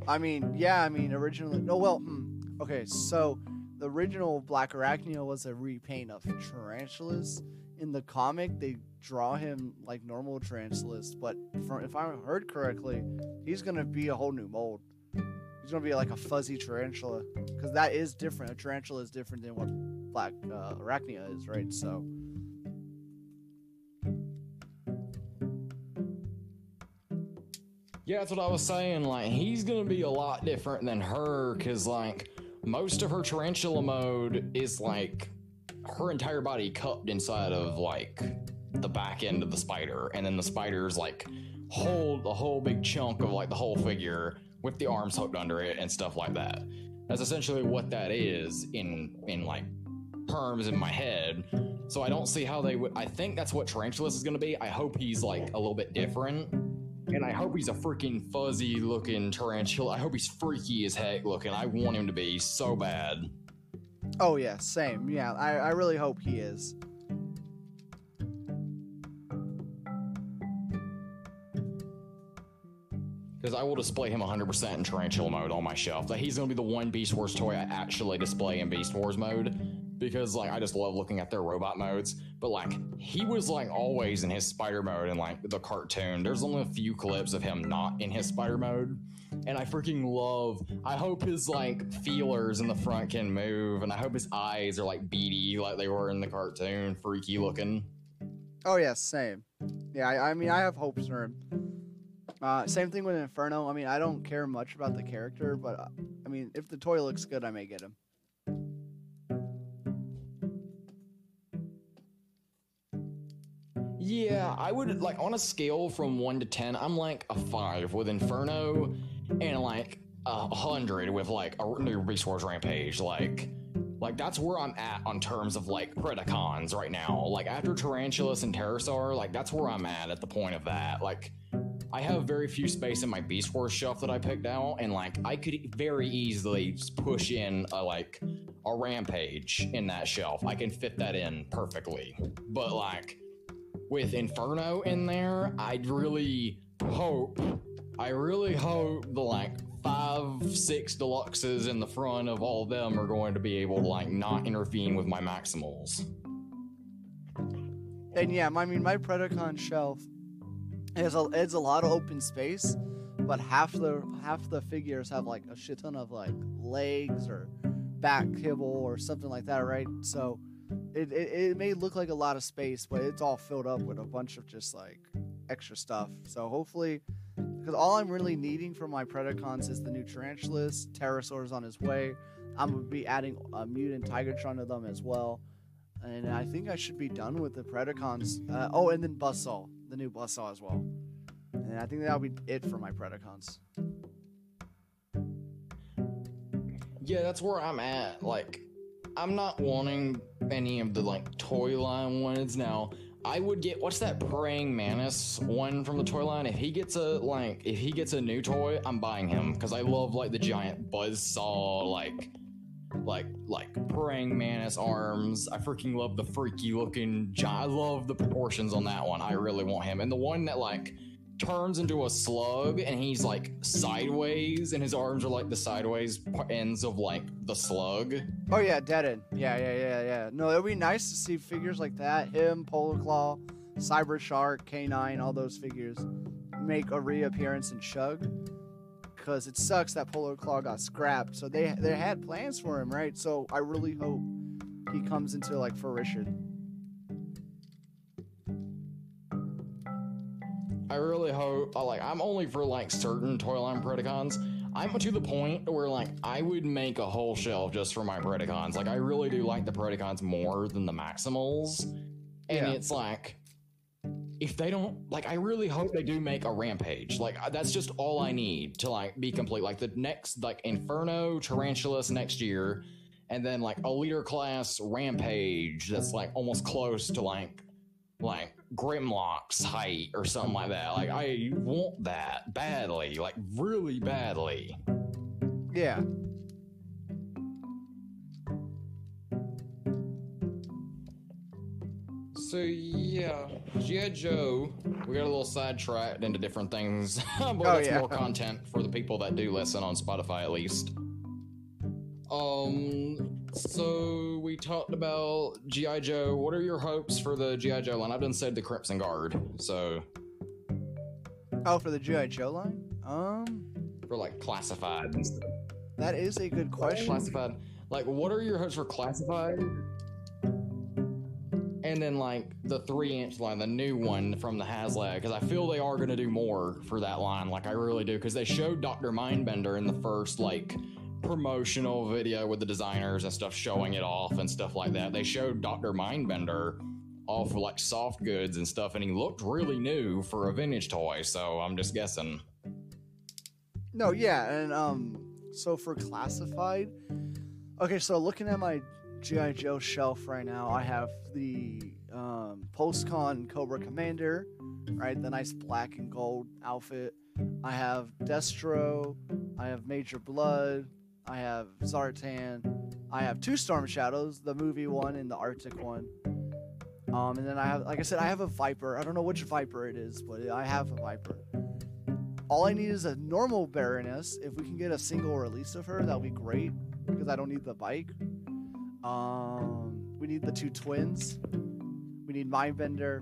I mean, yeah, I mean, originally, no, well, hmm, okay, so the original Black Arachnia was a repaint of Tarantulas. In the comic, they draw him like normal Tarantulas, but from, if I heard correctly, he's gonna be a whole new mold. He's gonna be like a fuzzy tarantula, because that is different. A tarantula is different than what Black uh, Arachnia is, right? So, Yeah, that's what I was saying. Like, he's gonna be a lot different than her, cause like most of her tarantula mode is like her entire body cupped inside of like the back end of the spider, and then the spider's like hold a whole big chunk of like the whole figure with the arms hooked under it and stuff like that. That's essentially what that is in in like terms in my head. So I don't see how they would. I think that's what Tarantulas is going to be. I hope he's like a little bit different. And I hope he's a freaking fuzzy looking tarantula. I hope he's freaky as heck looking. I want him to be so bad. oh yeah, same. Yeah, I, I really hope he is. Because I will display him 100% in tarantula mode on my shelf. That he's going to be the one Beast Wars toy I actually display in Beast Wars mode. Because like I just love looking at their robot modes. But like he was like always in his spider mode in like the cartoon. There's only a few clips of him not in his spider mode. And I freaking love I hope his like feelers in the front can move and I hope his eyes are like beady like they were in the cartoon, freaky looking. Oh yeah, same. Yeah, I, I mean, I have hopes for him. Uh, same thing with Inferno. I mean, I don't care much about the character, but uh, I mean, if the toy looks good, I may get him. Yeah, I would like on a scale from one to ten, I'm like a five with Inferno, and like a hundred with like a new Resource Rampage. Like, like that's where I'm at on terms of like Predacons right now. Like after Tarantulas and Terrorsaur, like that's where I'm at at the point of that. Like, I have very few space in my Beast Wars shelf that I picked out, and like I could very easily push in a like a Rampage in that shelf. I can fit that in perfectly, but like with Inferno in there, I'd really hope, I really hope the like five, six deluxes in the front of all of them are going to be able to like not intervene with my Maximals. And yeah, I mean, my Predacon shelf has a it's a lot of open space, but half the half the figures have like a shit ton of like legs or back kibble or something like that, right? So it, it, it may look like a lot of space, but it's all filled up with a bunch of just like extra stuff. So hopefully, because all I'm really needing for my Predacons is the new Tarantulas, Terrorsaur's on his way. I'm gonna be adding a mutant Tigatron to them as well. And I think I should be done with the Predacons. Uh, oh, and then Buzzsaw, the new Buzzsaw as well. And I think that'll be it for my Predacons. Yeah, that's where I'm at. Like, I'm not wanting any of the like toy line ones now. I would get what's that praying mantis one from the toy line? If he gets a like if he gets a new toy, I'm buying him because I love like the giant buzz saw, like like like praying mantis arms. I freaking love the freaky looking gi- I love the proportions on that one. I really want him. And the one that like turns into a slug and he's like sideways and his arms are like the sideways ends of like the slug. Oh yeah, Dead End. Yeah, yeah, yeah, yeah. No, it'd be nice to see figures like that. Him, Polar Claw, Cyber Shark, K9, all those figures make a reappearance in Shug. Because it sucks that Polar Claw got scrapped. So they they had plans for him, right? So I really hope he comes into like fruition. I really hope like I'm only for like certain toy line Predacons. I'm to the point where like I would make a whole shelf just for my Predacons. Like I really do like the Predacons more than the Maximals. And Yeah. it's like if they don't like I really hope they do make a rampage. Like that's just all I need to like be complete. Like the next like Inferno Tarantulas next year and then like a leader class rampage that's like almost close to like like Grimlock's mm-hmm. height or something like that. Like mm-hmm. I want that badly, like really mm-hmm. badly. Yeah. so yeah, G.I. Joe, we got a little sidetracked into different things, but Oh, that's yeah. more content for the people that do listen on Spotify at least. Um, so we talked about G.I. Joe. What are your hopes for the G.I. Joe line? I've done said the Crimson Guard, so Oh, for the GI Joe line? Um, for like classified that is a good question. Classified. Like, what are your hopes for classified? And then like the three inch line, the new one from the HasLab, because I feel they are going to do more for that line. Like I really do, because they showed Doctor Mindbender in the first like promotional video with the designers and stuff, showing it off and stuff like that. They showed Doctor Mindbender off like soft goods and stuff, and he looked really new for a vintage toy. So I'm just guessing. No, yeah, and um, so for classified, okay, so looking at my GI Joe shelf right now, I have the um, post-con Cobra Commander, right, the nice black and gold outfit. I have Destro, I have Major Blood, I have Zartan, I have two Storm Shadows, the movie one and the Arctic one. Um, and then I have, like I said, I have a Viper. I don't know which Viper it is, but I have a Viper. All I need is a normal Baroness. If we can get a single release of her, that'll be great because I don't need the bike. Um, we need the two twins. We need Mindbender.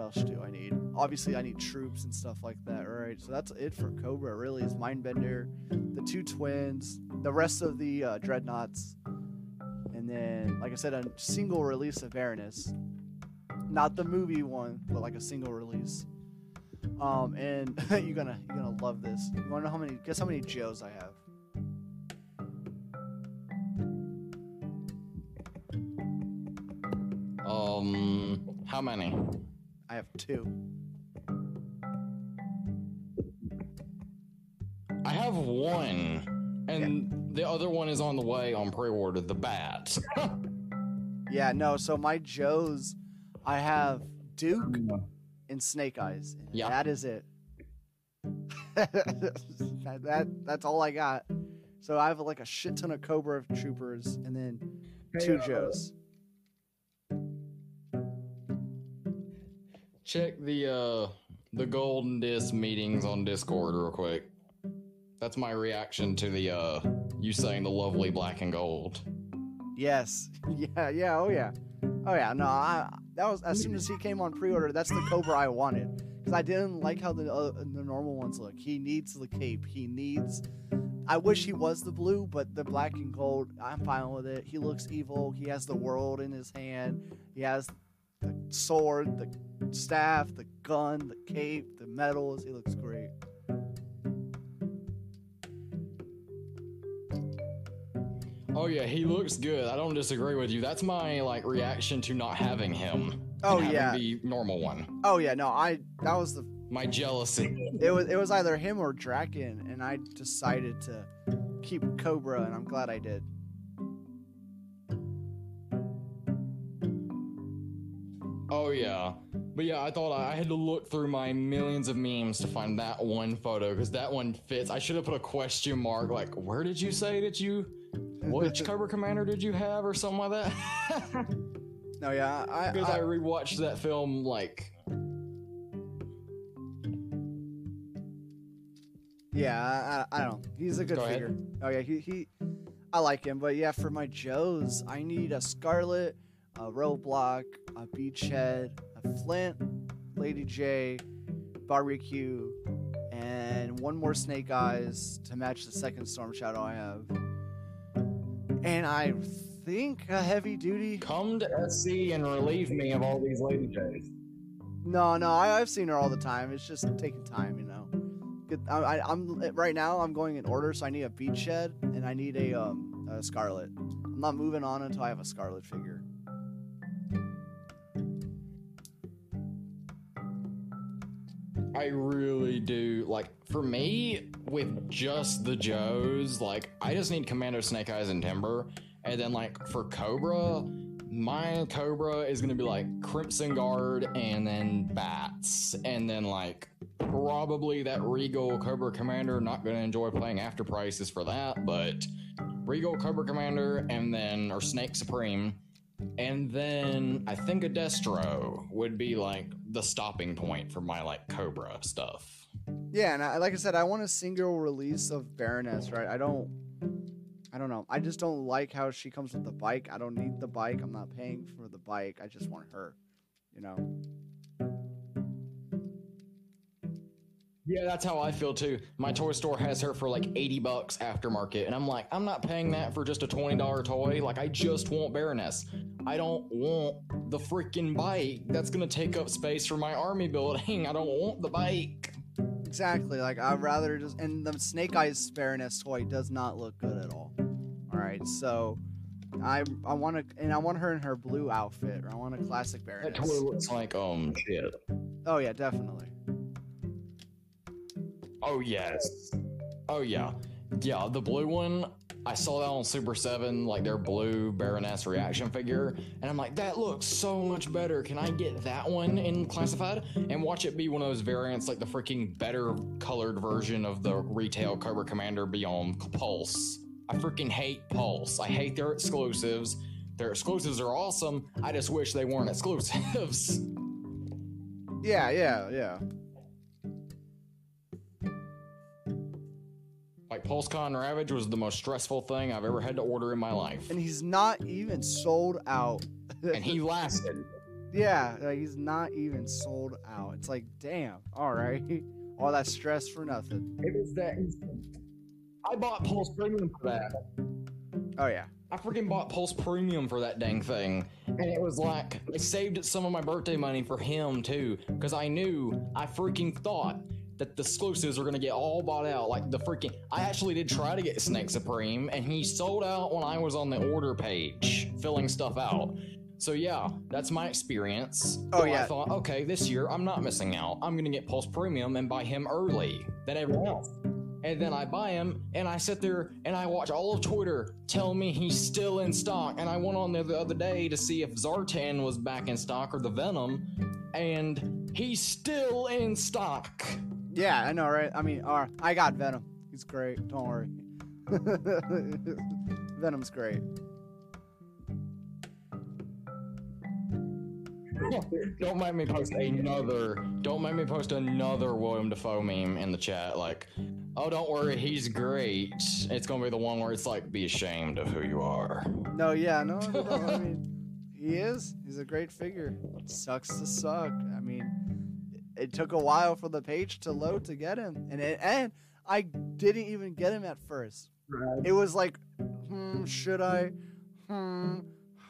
Else do I need? Obviously, I need troops and stuff like that. Right. So that's it for Cobra. Really, is Mindbender, the two twins, the rest of the uh, Dreadnoks, and then, like I said, a single release of Baroness. Not the movie one, but like a single release. Um, and you're gonna you're gonna love this. You wanna know how many? Guess how many Joes I have? Um, how many? I have two. I have one, and the other one is on the way on pre-order. The bat. Yeah, no. So my Joes, I have Duke and Snake Eyes. and Yeah. that is it. that, that that's all I got. So I have like a shit ton of Cobra troopers and then two uh, Joes. Check the uh the golden disc meetings on Discord real quick. That's my reaction to the uh you saying the lovely black and gold. Yes. Yeah. Yeah. Oh yeah. Oh yeah. No, I that was as soon as he came on pre-order. That's the Cobra I wanted because I didn't like how the uh, the normal ones look. He needs the cape. He needs. I wish he was the blue, but the black and gold. I'm fine with it. He looks evil. He has the world in his hand. He has the sword, the staff, the gun, the cape, the medals. He looks great. Oh yeah, he looks good. I don't disagree with you. That's my like reaction to not having him. Oh, yeah. the normal one. Oh yeah. No, I that was the My jealousy. it was it was either him or Draken, and I decided to keep Cobra, and I'm glad I did. Oh yeah, but yeah, I thought I had to look through my millions of memes to find that one photo because that one fits. I should have put a question mark like, where did you say that you, which Cobra Commander did you have or something like that? No, yeah, I, Because I, I, rewatched that film like, yeah, I, I don't. know. He's a good Go ahead. figure. Oh yeah, he, he I like him, but yeah, for my Joes, I need a Scarlet, a Roadblock, a Beachhead, Flint, Lady J, Barbecue, and one more Snake Eyes to match the second Storm Shadow I have. And I think a heavy duty. come to SC and relieve me of all these lady J's. No, no, I, I've seen her all the time. It's just taking time, you know. Good, I, I'm right now. I'm going in order, so I need a Beachhead and I need a um a Scarlet. I'm not moving on until I have a Scarlet figure. I really do. Like, for me, with just the Joes, like, I just need Commando Snake Eyes and Timber. And then, like, for Cobra, my Cobra is gonna be like Crimson Guard and then Bats. And then, like, probably that Regal Cobra Commander. Not gonna enjoy playing after prices for that, but Regal Cobra Commander and then, or Snake Supreme. And then I think a Destro would be like the stopping point for my like Cobra stuff. Yeah, and I, like I said, I want a single release of Baroness, right? I don't, I don't know. I just don't like how she comes with the bike. I don't need the bike. I'm not paying for the bike. I just want her, you know. Yeah, that's how I feel too. My toy store has her for like 80 bucks aftermarket, and I'm like, I'm not paying that for just a $20 toy. Like, I just want Baroness. I don't want the freaking bike that's gonna take up space for my army building. I don't want the bike. Exactly. Like I'd rather just and the Snake Eyes Baroness toy does not look good at all. All right, so I I want to and I want her in her blue outfit. Or I want a classic Baroness. That toy looks like um shit. Oh yeah, definitely. Oh yes. Oh yeah. Yeah, the blue one. I saw that on Super 7, like their blue Baroness reaction figure, and I'm like, that looks so much better. Can I get that one in classified and watch it be one of those variants, like the freaking better colored version of the retail Cobra Commander Beyond Pulse? I freaking hate Pulse. I hate their exclusives. Their exclusives are awesome. I just wish they weren't exclusives. Yeah, yeah, yeah. Like PulseCon Ravage was the most stressful thing I've ever had to order in my life. And he's not even sold out. and he lasted. yeah, like he's not even sold out. It's like, damn. All right, all that stress for nothing. It was that. I bought Pulse Premium for that. Oh yeah. I freaking bought Pulse Premium for that dang thing. And it was like, I saved some of my birthday money for him too. Because I knew, I freaking thought that the exclusives are gonna get all bought out. Like the freaking, I actually did try to get Snake Supreme, and he sold out when I was on the order page filling stuff out. So yeah, that's my experience. Oh, So yeah. I thought, okay, this year I'm not missing out. I'm gonna get Pulse Premium and buy him early than everyone else. And then I buy him, and I sit there and I watch all of Twitter tell me he's still in stock. And I went on there the other day to see if Zartan was back in stock or the Venom, and he's still in stock. Yeah, I know, right? I mean, uh, I got Venom. He's great. Don't worry. Venom's great. don't make me post another. Don't make me post another William Dafoe meme in the chat. Like, oh, don't worry, he's great. It's gonna be the one where it's like, be ashamed of who you are. No, yeah, no, no, no, I mean, he is. He's a great figure. Sucks to suck. I mean, it took a while for the page to load to get him, and it, and I didn't even get him at first. It was like, hmm, should I? Hmm,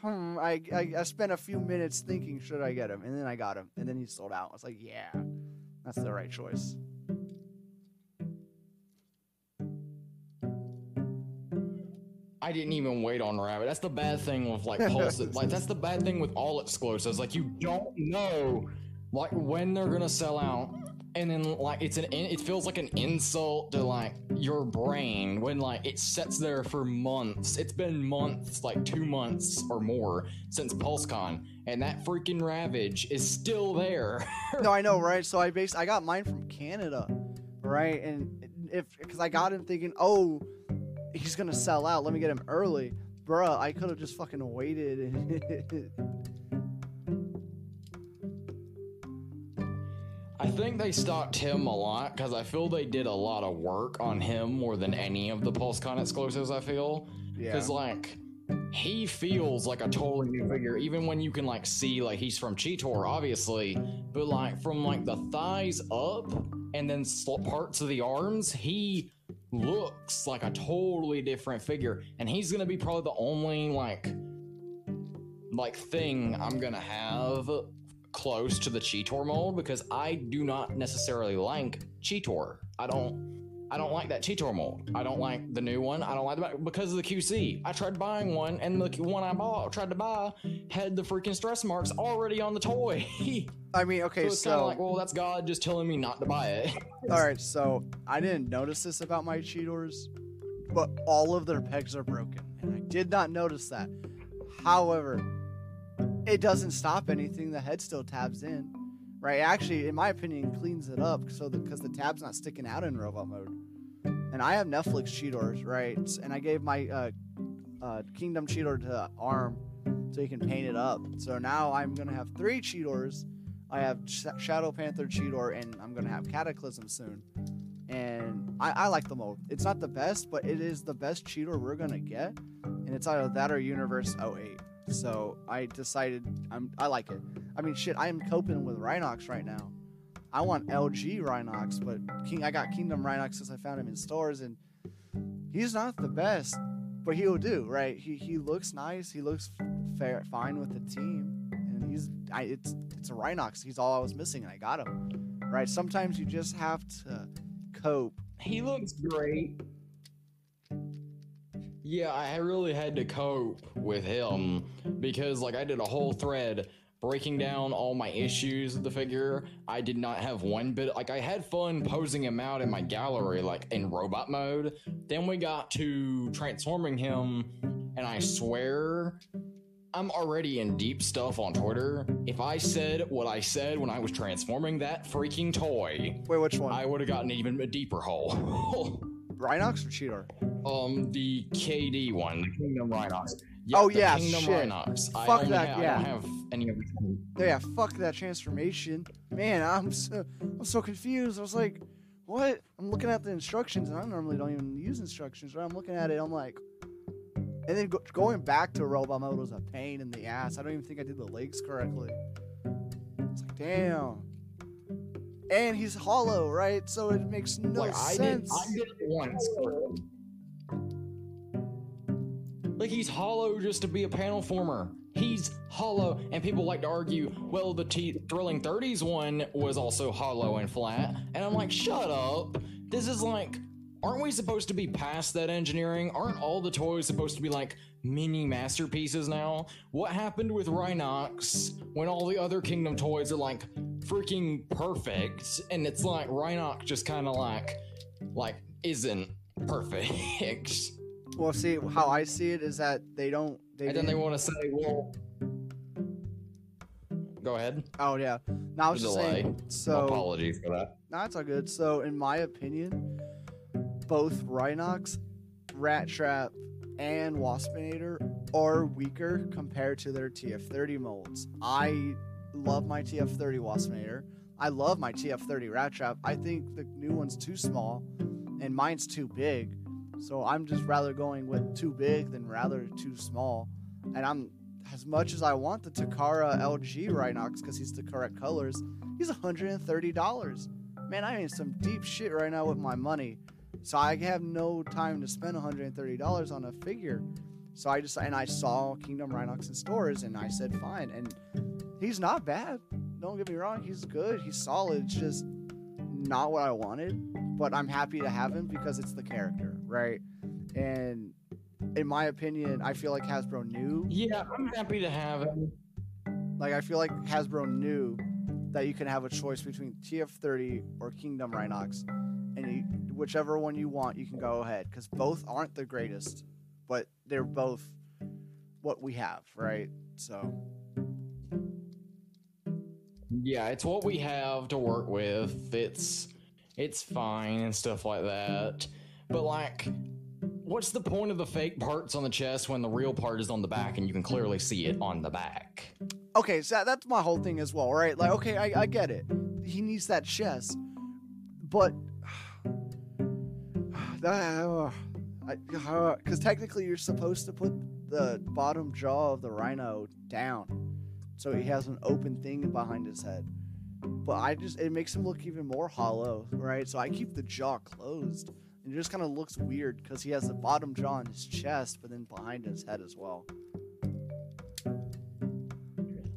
hmm. I, I I spent a few minutes thinking, should I get him, and then I got him, and then he sold out. I was like, yeah, that's the right choice. I didn't even wait on Rabbit. That's the bad thing with like Pulse. like that's the bad thing with all exclusives. Like you don't know like when they're gonna sell out, and then like it's an it feels like an insult to like your brain when like it sits there for months. It's been months, like two months or more since PulseCon, and that freaking Ravage is still there. no, I know, right? So I based I got mine from Canada, right? And if because I got him thinking, oh, he's gonna sell out. Let me get him early, bruh. I could have just fucking waited. I think they stocked him a lot because I feel they did a lot of work on him more than any of the PulseCon exclusives. I feel yeah. because like he feels like a totally new figure, even when you can like see like he's from Cheetor, obviously, but like from like the thighs up and then parts of the arms, he looks like a totally different figure, and he's gonna be probably the only like like thing I'm gonna have close to the Cheetor mold because I do not necessarily like Cheetor. I don't I don't like that Cheetor mold. I don't like the new one. I don't like the because of the QC. I tried buying one and the one I bought tried to buy had the freaking stress marks already on the toy. I mean, so okay, it's so, kind of like, well, that's God just telling me not to buy it. all right, so I didn't notice this about my Cheetors, but all of their pegs are broken, and I did not notice that. However, it doesn't stop anything. The head still tabs in, right? Actually, in my opinion, cleans it up so because the tab's not sticking out in robot mode. And I have Netflix Cheetors, right? And I gave my uh, uh, Kingdom Cheetor to Arm, so you can paint it up. So now I'm gonna have three Cheetors. I have Sh- Shadow Panther Cheetor, and I'm gonna have Cataclysm soon. And I, I like the mode. It's not the best, but it is the best Cheetor we're gonna get, and it's either that or Universe 08. So I decided I'm I like it. I mean, shit, I am coping with Rhinox right now. I want LG Rhinox, but King I got Kingdom Rhinox since I found him in stores, and he's not the best, but he'll do right. He he looks nice. He looks fair, fine with the team, and he's I, it's it's a Rhinox. He's all I was missing, and I got him. Right. Sometimes you just have to cope. He looks great. Yeah, I really had to cope with him because, like, I did a whole thread breaking down all my issues with the figure. I did not have one bit. Like, I had fun posing him out in my gallery, like in robot mode. Then we got to transforming him, and I swear. I'm already in deep stuff on Twitter. If I said what I said when I was transforming that freaking toy, Wait, which one? I would have gotten even a deeper hole. Rhinox or Cheetor? Um, the KD one, the Kingdom Rhinox. Oh, yeah, Kingdom shit. I Fuck that, ha- I yeah. don't have any of the. Yeah, fuck that transformation. Man, I'm so, I'm so confused. I was like, what? I'm looking at the instructions, and I normally don't even use instructions. Right? I'm looking at it, I'm like, and then go, going back to robot mode was a pain in the ass. I don't even think I did the legs correctly. It's like, damn. And he's hollow, right? So it makes no like I did, sense. I did it once. Like he's hollow just to be a panel former. He's hollow, and people like to argue, well, the T- Thrilling 30s one was also hollow and flat. And I'm like, shut up. This is like, aren't we supposed to be past that engineering? Aren't all the toys supposed to be like mini masterpieces now? What happened with Rhinox when all the other Kingdom toys are like freaking perfect? And it's like Rhinox just kind of like, like, isn't perfect. well, see, how I see it is that they don't. They and then they want to say, well, go ahead. Oh yeah. No, I was just Delay. saying. So Apologies for that. No, it's all good. So, in my opinion, both Rhinox, Rat Trap, and Waspinator are weaker compared to their TF30 molds. I love my TF30 Waspinator. I love my TF30 Rat Trap. I think the new one's too small, and mine's too big. So I'm just rather going with too big than rather too small. And I'm as much as I want the Takara LG Rhinox because he's the correct colors, he's $130 man, I am in some deep shit right now with my money. So I have no time to spend $130 on a figure. So I just and I saw Kingdom Rhinox in stores and I said fine. And he's not bad. Don't get me wrong, he's good. He's solid. It's just not what I wanted. But I'm happy to have him because it's the character, right? And in my opinion, I feel like Hasbro knew Yeah, I'm happy to have him. like I feel like Hasbro knew that you can have a choice between TF30 or Kingdom Rhinox, and you, whichever one you want, you can go ahead because both aren't the greatest, but they're both what we have, right? So Yeah, it's what we have to work with. It's it's fine and stuff like that. But like what's the point of the fake parts on the chest when the real part is on the back and you can clearly see it on the back? okay, so that's my whole thing as well, right? Like, okay, I, I get it. He needs that chest, but because technically you're supposed to put the bottom jaw of the rhino down, so he has an open thing behind his head. But I just it makes him look even more hollow, right? So I keep the jaw closed, and it just kind of looks weird because he has the bottom jaw in his chest, but then behind his head as well.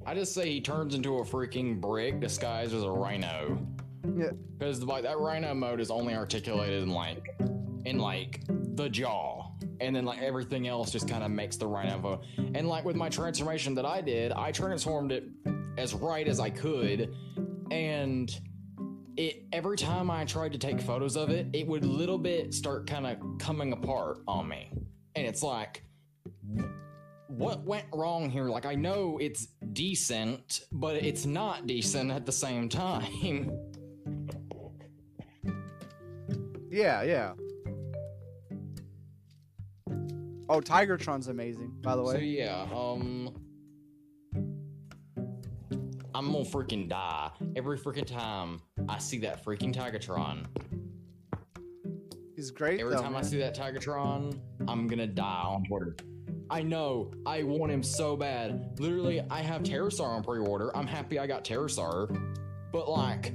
I just say he turns into a freaking brick disguised as a rhino. Yeah. Because like that rhino mode is only articulated in like in like the jaw. And then like everything else just kind of makes the rhino vo- and like with my transformation that I did, I transformed it as right as I could. And it every time I tried to take photos of it, it would little bit start kind of coming apart on me. And it's like what went wrong here? Like, I know it's decent, but it's not decent at the same time. Yeah, yeah. Oh, Tigatron's amazing, by the way. So yeah, um, I'm gonna freaking die every freaking time I see that freaking Tigatron. He's great Every though. time I see that Tigatron, I'm gonna die on order. I know, I want him so bad. Literally, I have Terrorsaur on pre-order. I'm happy I got Terrorsaur, but like,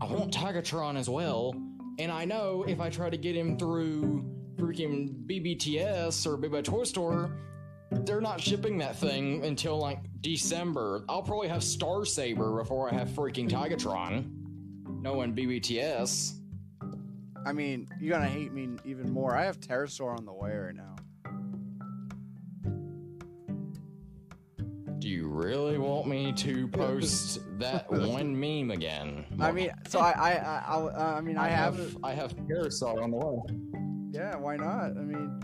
I want Tigatron as well. And I know if I try to get him through freaking BBTS or Big Bad Toy Store, they're not shipping that thing until like December. I'll probably have Star Saber before I have freaking Tigatron. Knowing BBTS. I mean, you're gonna hate me even more. I have Terrorsaur on the way right now. Do you really want me to post that one meme again? I mean, so I, I, I, I, uh, I mean, I, have, it. I have Terrorsaur on the way. Yeah, why not? I mean,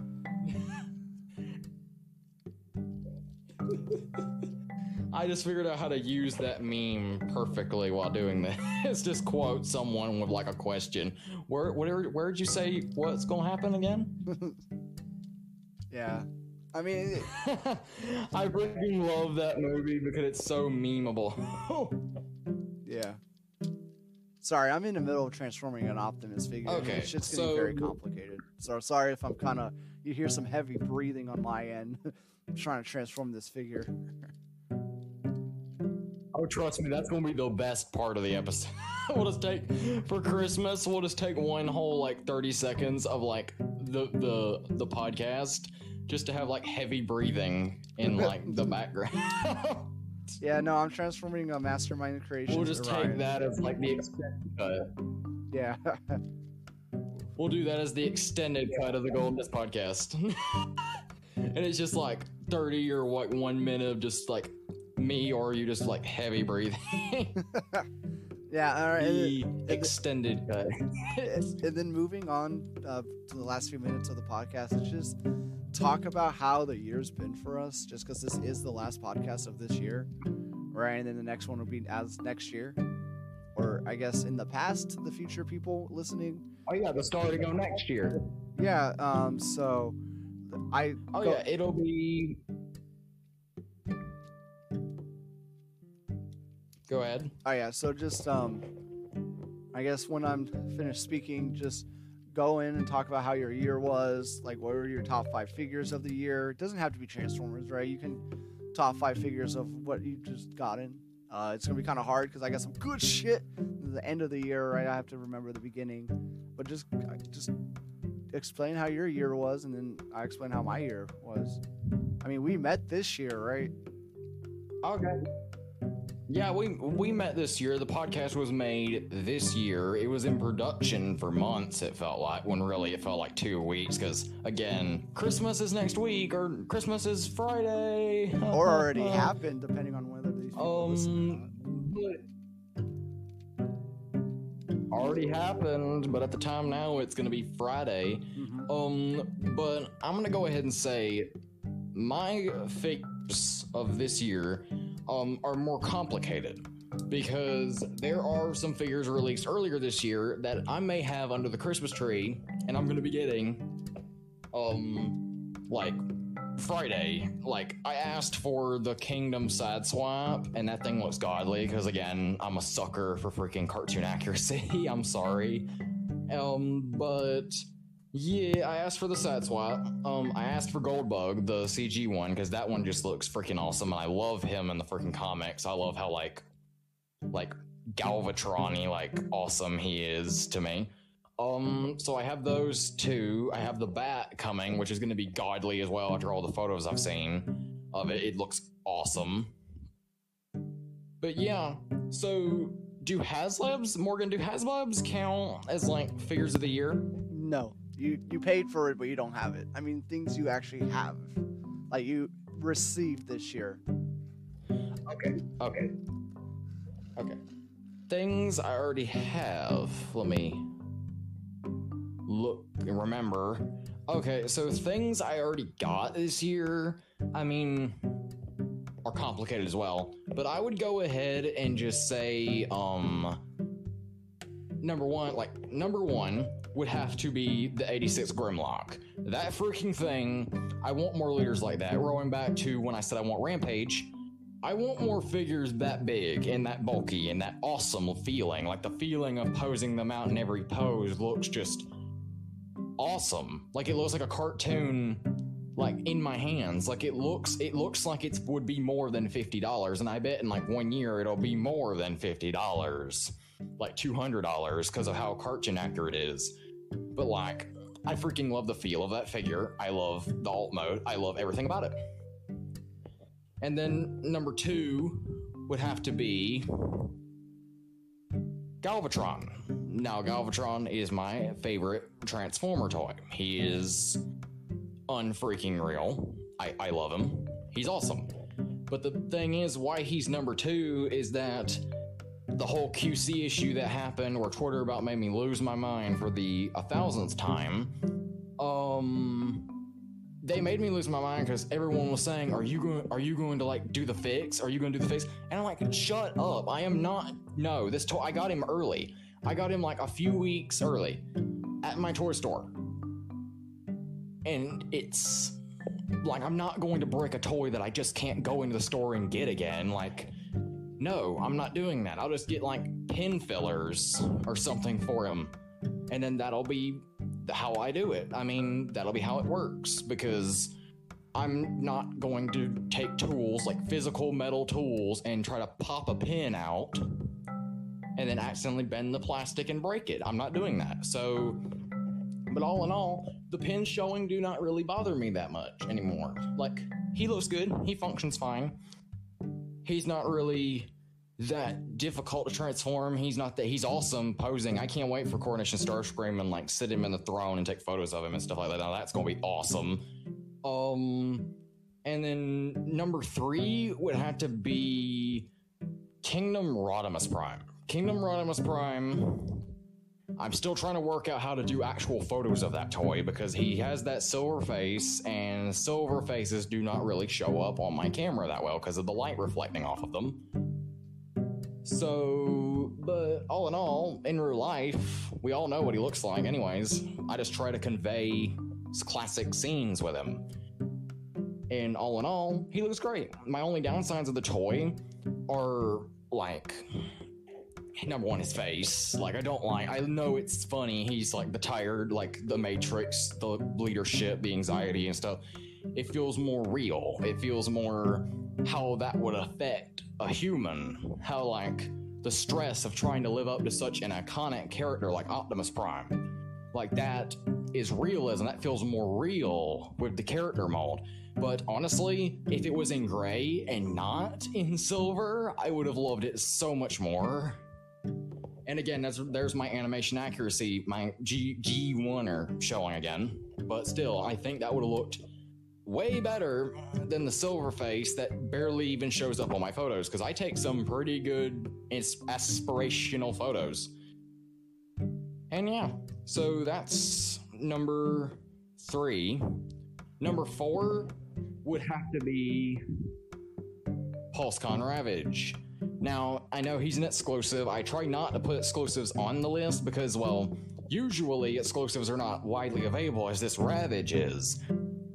I just figured out how to use that meme perfectly while doing this. just quote someone with like a question. Where, where, where'd you say what's gonna happen again? yeah. I mean, I freaking love that movie because it's so memeable. yeah. Sorry, I'm in the middle of transforming an Optimus figure. Okay, it's just getting very complicated. So sorry if I'm kind of you hear some heavy breathing on my end. I'm trying to transform this figure. Oh, trust me, that's gonna be the best part of the episode. we'll just take for Christmas. We'll just take one whole like thirty seconds of like the the the podcast just to have like heavy breathing in like the background. Yeah, no, I'm transforming a Mastermind creation. we'll just take that as like the extended cut. Yeah. We'll do that as the extended cut of the Golden podcast. and it's just like 30 or what one minute of just like me or you just like heavy breathing. yeah. All right. And, the extended cut. then- and then moving on uh, to the last few minutes of the podcast, let's just talk about how the year's been for us. Just because this is the last podcast of this year, right? And then the next one will be as next year, or I guess in the past, the future people listening. Oh yeah, the start to go next year. Yeah. Um. So, I. Oh go- yeah, it'll be. Go ahead. Oh yeah, so just um I guess when I'm finished speaking, just go in and talk about how your year was, like what were your top five figures of the year. It doesn't have to be Transformers, right? You can top five figures of what you just got in. Uh, it's gonna be kind of hard because I got some good shit at the end of the year, right? I have to remember the beginning, but just just explain how your year was, and then I explain how my year was. I mean, we met this year, right? Okay. Yeah, we we met this year. The podcast was made this year. It was in production for months. It felt like when really it felt like two weeks. Because again, Christmas is next week or Christmas is Friday. Or already happened, depending on whether these. Um, already happened. But at the time now, it's gonna be Friday. Mhm. Um, but I'm gonna go ahead and say my fix of this year um are more complicated because there are some figures released earlier this year that I may have under the Christmas tree, and I'm gonna be getting um like Friday. Like I asked for the Kingdom side swap, and that thing looks godly because again, I'm a sucker for freaking cartoon accuracy. I'm sorry. Um, but yeah, I asked for the side swap. Um, I asked for Goldbug, the CG one, because that one just looks freaking awesome, and I love him in the freaking comics. I love how like, like Galvatron-y, like awesome he is to me. Um, so I have those two. I have the bat coming, which is going to be godly as well. After all the photos I've seen of it, it looks awesome. But yeah, so do Haslabs, Morgan? Do Haslabs count as like figures of the year? No, you you paid for it, but you don't have it. I mean, things you actually have, like you received this year. Okay. Okay. Okay. Things I already have. Let me look remember. Okay, so things I already got this year, I mean are complicated as well. But I would go ahead and just say um number one, like number one would have to be the 86 Grimlock. That freaking thing. I want more leaders like that. Rolling back to when I said I want Rampage. I want more figures that big and that bulky and that awesome feeling. Like the feeling of posing them out in every pose looks just awesome. Like it looks like a cartoon like in my hands. Like it looks it looks like it would be more than $50 and I bet in like 1 year it'll be more than $50. Like $200 because of how cartoon accurate it is. But like I freaking love the feel of that figure. I love the alt mode. I love everything about it. And then number 2 would have to be Galvatron. Now, Galvatron is my favorite Transformer toy. He is unfreaking real. I, I love him. He's awesome. But the thing is, why he's number two is that the whole QC issue that happened, where Twitter about made me lose my mind for the a thousandth time. Um, they made me lose my mind because everyone was saying, "Are you going? Are you going to like do the fix? Are you going to do the fix?" And I'm like, "Shut up! I am not. No, this toy. I got him early. I got him like a few weeks early at my toy store, and it's like I'm not going to break a toy that I just can't go into the store and get again. Like, no, I'm not doing that. I'll just get like pin fillers or something for him, and then that'll be how I do it. I mean, that'll be how it works because I'm not going to take tools like physical metal tools and try to pop a pin out and then accidentally bend the plastic and break it. I'm not doing that. So, but all in all, the pins showing do not really bother me that much anymore. Like, he looks good, he functions fine. He's not really that difficult to transform. He's not that he's awesome posing. I can't wait for Coronation Starscream and like sit him in the throne and take photos of him and stuff like that. Now that's gonna be awesome. Um and then number three would have to be Kingdom Rodimus Prime. Kingdom Rodimus Prime. I'm still trying to work out how to do actual photos of that toy because he has that silver face, and silver faces do not really show up on my camera that well because of the light reflecting off of them. So, but all in all, in real life, we all know what he looks like, anyways. I just try to convey classic scenes with him. And all in all, he looks great. My only downsides of the toy are like number one his face. Like i don't like i know it's funny. He's like the tired like the matrix the leadership the anxiety and stuff. It feels more real. It feels more how that would affect a human. How like the stress of trying to live up to such an iconic character like optimus prime. Like that is realism. That feels more real with the character mold. But honestly if it was in gray and not in silver i would have loved it so much more and again, there's my animation accuracy, my G G1er showing again. But still, I think that would have looked way better than the silver face that barely even shows up on my photos because I take some pretty good aspirational photos. And yeah, so that's number three. Number four would have to be PulseCon Ravage. Now, I know he's an exclusive. I try not to put exclusives on the list because, well, usually exclusives are not widely available as this Ravage is.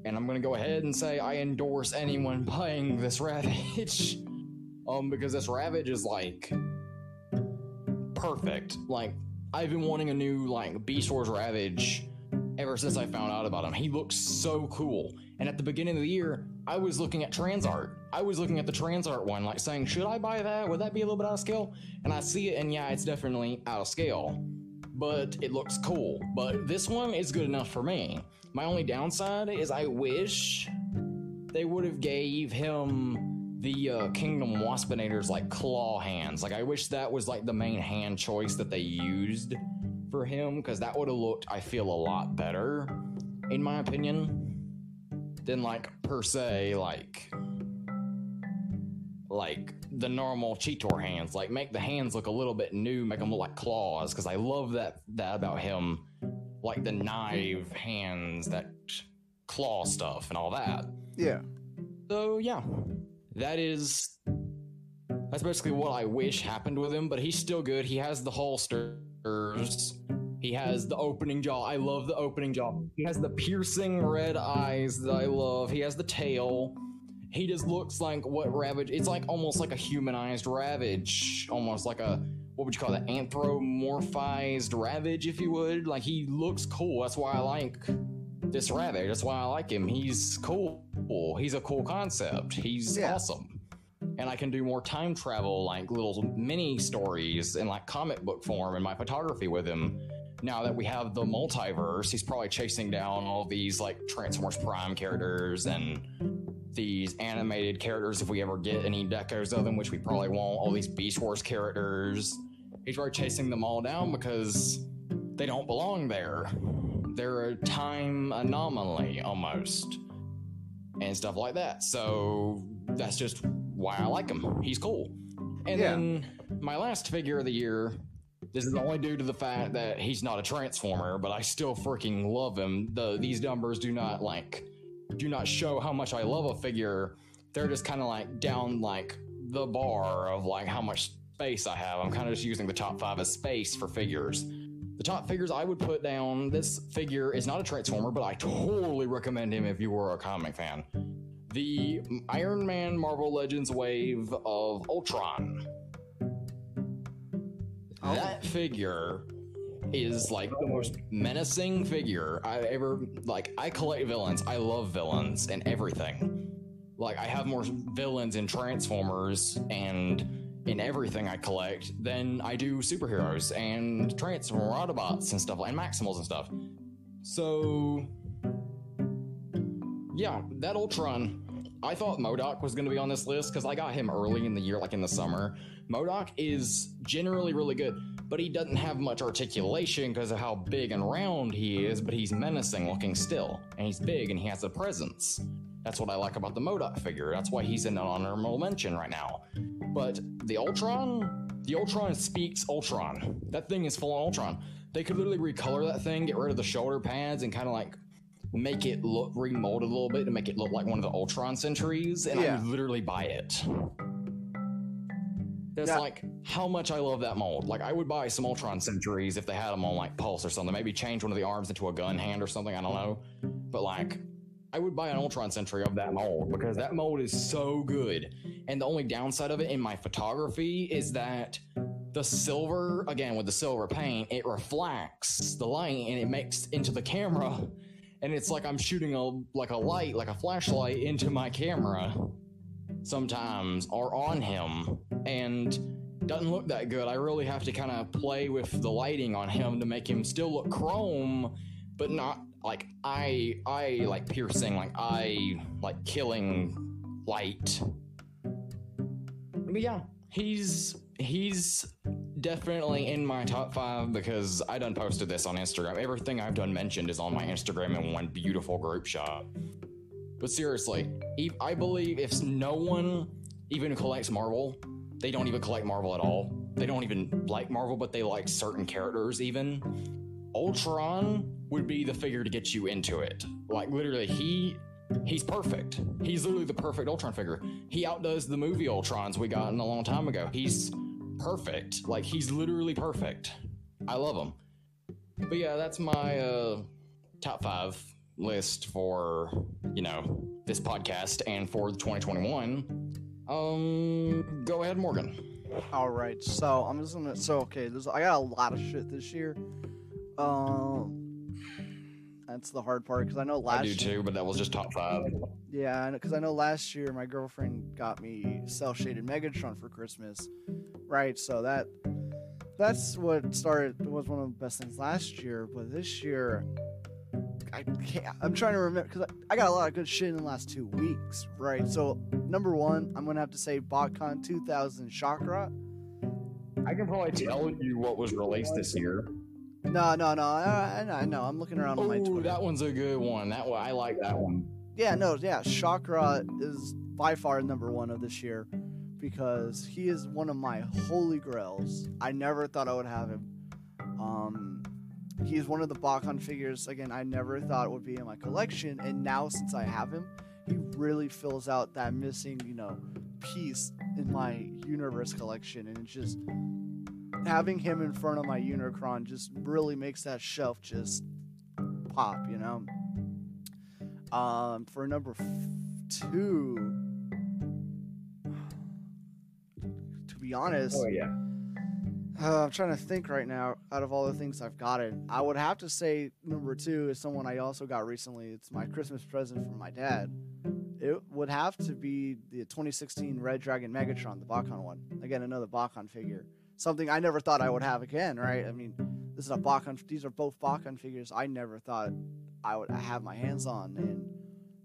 And I'm gonna go ahead and say I endorse anyone buying this Ravage. um, because this Ravage is like perfect. Like, I've been wanting a new like Beast Wars Ravage ever since I found out about him. He looks so cool. And at the beginning of the year, I was looking at Transart. I was looking at the Transart one, like saying, should I buy that? Would that be a little bit out of scale? And I see it, and yeah, it's definitely out of scale. But it looks cool. But this one is good enough for me. My only downside is I wish they would have gave him the uh, Kingdom Waspinator's like claw hands. Like I wish that was like the main hand choice that they used for him because that would have looked, I feel, a lot better, in my opinion than like per se like like the normal Cheetor hands. Like make the hands look a little bit new, make them look like claws. Because I love that that about him, like the knife hands, that claw stuff, and all that. Yeah. So yeah, that is that's basically what I wish happened with him. But he's still good. He has the holster. He has the opening jaw. I love the opening jaw. He has the piercing red eyes that I love. He has the tail. He just looks like what Ravage. It's like almost like a humanized Ravage, almost like a what would you call that? Anthropomorphized Ravage, if you would. Like he looks cool. That's why I like this Ravage. That's why I like him. He's cool. He's a cool concept. He's Yeah. awesome. And I can do more time travel, like little mini stories in like comic book form in my photography with him. Now that we have the multiverse, he's probably chasing down all these like Transformers Prime characters and these animated characters if we ever get any decos of them, which we probably won't. All these Beast Wars characters. He's probably chasing them all down because they don't belong there. They're a time anomaly almost. And stuff like that. So that's just why I like him. He's cool. And Yeah. then my last figure of the year. This is only due to the fact mm-hmm. that he's not a transformer, but I still freaking love him. The these numbers do not like do not show how much I love a figure. They're just kind of like down like the bar of like how much space I have. I'm kind of just using the top five as space for figures. The top figures I would put down. This figure is not a transformer, but I totally recommend him if you were a comic fan. The Iron Man Marvel Legends wave of Ultron. Oh. That figure is like the most menacing figure I ever like. I collect villains. I love villains and everything. Like I have more villains in Transformers and in everything I collect than I do superheroes and Transformer Autobots and stuff and Maximals and stuff. So yeah, that Ultron. I thought MODOK was going to be on this list because I got him early in the year, like in the summer. MODOK is generally really good, but he doesn't have much articulation because of how big and round he is, but he's menacing looking still. And he's big and he has a presence. That's what I like about the MODOK figure. That's why he's in an honorable mention right now. But the Ultron, the Ultron speaks Ultron. That thing is full on Ultron. They could literally recolor that thing, get rid of the shoulder pads, and kind of like make it look remolded a little bit to make it look like one of the Ultron centuries, and I would literally buy it. That's Yeah. like how much I love that mold. Like I would buy some Ultron centuries if they had them on like Pulse or something. Maybe change one of the arms into a gun hand or something. I don't know, but like I would buy an Ultron century of that mold because that mold is so good. And the only downside of it in my photography is that the silver, again with the silver paint, it reflects the light and it makes into the camera. And it's like I'm shooting a like a light, like a flashlight into my camera sometimes or on him and doesn't look that good. I really have to kind of play with the lighting on him to make him still look chrome, but not like eye eye like piercing, like eye like killing light. But yeah, he's he's definitely in my top five because I done posted this on Instagram. Everything I've done mentioned is on my Instagram in one beautiful group shot. But seriously, I believe if no one even collects Marvel, they don't even collect Marvel at all. They don't even like Marvel, but they like certain characters even. Ultron would be the figure to get you into it. Like literally, he he's perfect. He's literally the perfect Ultron figure. He outdoes the movie Ultrons we got in a long time ago. He's perfect. Like he's literally perfect. I love him. But yeah, that's my uh, top five list for you know this podcast and for 2021. Um, go ahead, Morgan. All right, so I'm just gonna. So okay, there's I got a lot of shit this year. Um, that's the hard part because I know last I do year, too, but that was just top five. yeah, because I know last year my girlfriend got me cell shaded Megatron for Christmas, right? So that that's what started was one of the best things last year. But this year, I can't. I'm trying to remember because I, I got a lot of good shit in the last two weeks, right? So number one, I'm gonna have to say BotCon 2000 Chakra. I can probably tell you what was released this year. No, no, no. I, I know, I know. I'm looking around on my Oh, Twitter. that one's a good one. That one, I like that one. Yeah, no, yeah. Chakra is by far number one of this year because he is one of my holy grails. I never thought I would have him. Um, he's one of the BotCon figures. Again, I never thought would be in my collection, and now since I have him, he really fills out that missing, you know, piece in my universe collection, and it's just having him in front of my Unicron just really makes that shelf just pop, you know. Um, for number f- two, be honest, Oh yeah. uh, I'm trying to think right now. Out of all the things I've gotten, I would have to say number two is someone I also got recently. It's my Christmas present from my dad. It would have to be the 2016 Red Dragon Megatron, the BotCon one. Again, another BotCon figure. Something I never thought I would have again, right? I mean, this is a BotCon. These are both BotCon figures I never thought I would have my hands on, and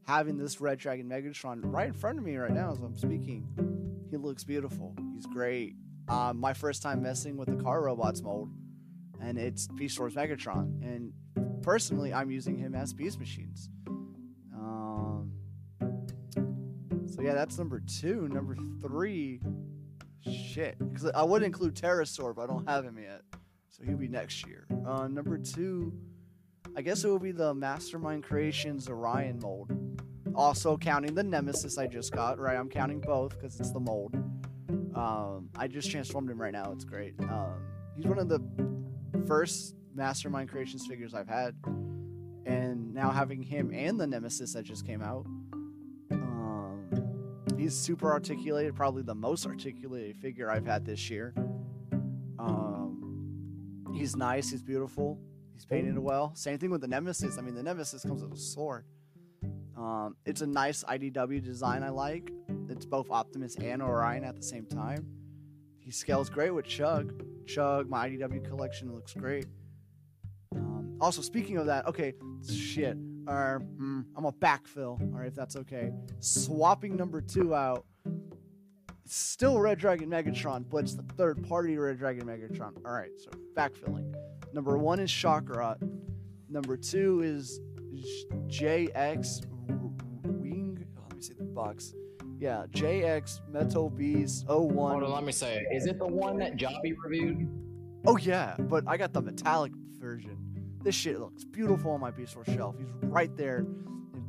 having this Red Dragon Megatron right in front of me right now as I'm speaking, he looks beautiful. He's great. Um, my first time messing with the car robots mold, and it's Beast Wars Megatron. And personally, I'm using him as Beast Machines. Um, so yeah, that's number two. Number three, shit, because I would include Terrorsaur, but I don't have him yet, so he'll be next year. Uh, number two, I guess it will be the Mastermind Creations Orion mold. Also counting the Nemesis I just got, right? I'm counting both because it's the mold. Um, I just transformed him right now. It's great. Um, he's one of the first Mastermind Creations figures I've had, and now having him and the Nemesis that just came out. Um, he's super articulated, probably the most articulated figure I've had this year. Um, he's nice. He's beautiful. He's painted well. Same thing with the Nemesis. I mean, the Nemesis comes with a sword. Um, it's a nice IDW design I like. It's both Optimus and Orion at the same time. He scales great with Chug. Chug, my IDW collection looks great. Um, also, speaking of that, okay, shit. Uh, hmm, I'm a backfill, right, if that's okay. Swapping number two out. Still Red Dragon Megatron, but it's the third party Red Dragon Megatron. All right, so backfilling. Number one is Chakra. Number two is JX. Let me see the box. Yeah, JX Metal Beast 01. Hold on, let me say, is it the one that Jobby reviewed? Oh yeah, but I got the metallic version. This shit looks beautiful on my Beast Wars shelf. He's right there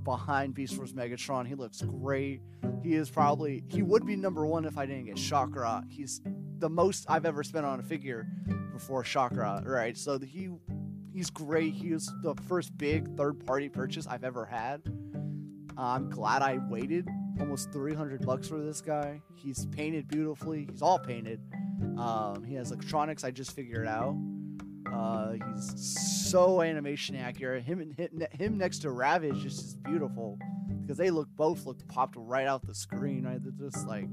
behind Beast Wars Megatron. He looks great. He is probably he would be number one if I didn't get Chakra. He's the most I've ever spent on a figure before Chakra, right? So he he's great. He was the first big third party purchase I've ever had. I'm glad I waited almost 300 bucks for this guy. He's painted beautifully. He's all painted. Um, he has electronics. I just figured out. Uh, he's so animation accurate. Him and him, him next to Ravage is just beautiful because they look both look popped right out the screen. Right, they're just like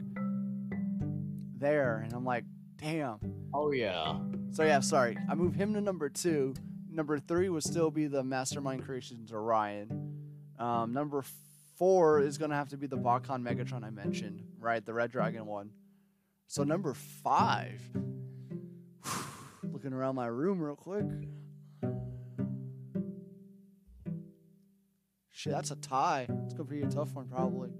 there, and I'm like, damn. Oh yeah. So yeah, sorry. I moved him to number two. Number three would still be the Mastermind Creations Orion. Um, number four is gonna have to be the BotCon Megatron I mentioned, right? The Red Dragon one. So number five. Looking around my room real quick. Shit, that's a tie. It's gonna be a tough one probably.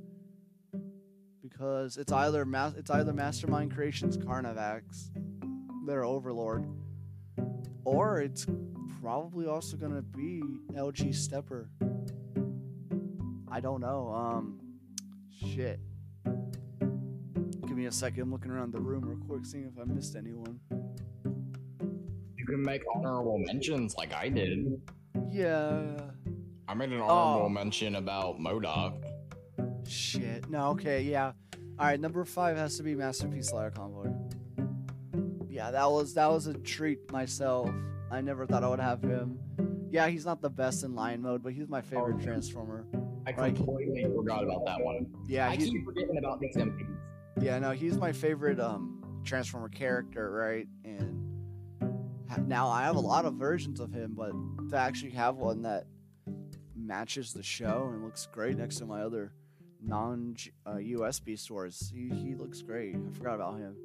Because it's either ma- it's either Mastermind Creations Carnifex, their Overlord, or it's probably also gonna be LG Stepper. I don't know. Um, shit. Give me a second. I'm looking around the room real quick, seeing if I missed anyone. You can make honorable mentions like I did. Yeah. I made an honorable Oh. mention about MODOK. Shit. No. Okay. Yeah. All right. Number five has to be Masterpiece Slayer Convoy. Yeah, that was that was a treat myself. I never thought I would have him. Yeah, he's not the best in lion mode, but he's my favorite Oh. transformer. I completely forgot about that one. Yeah, I keep forgetting about these MPs. Yeah, no, he's my favorite um Transformer character, right? And now I have a lot of versions of him, but to actually have one that matches the show and looks great next to my other non uh, USB stores, he, he looks great. I forgot about him.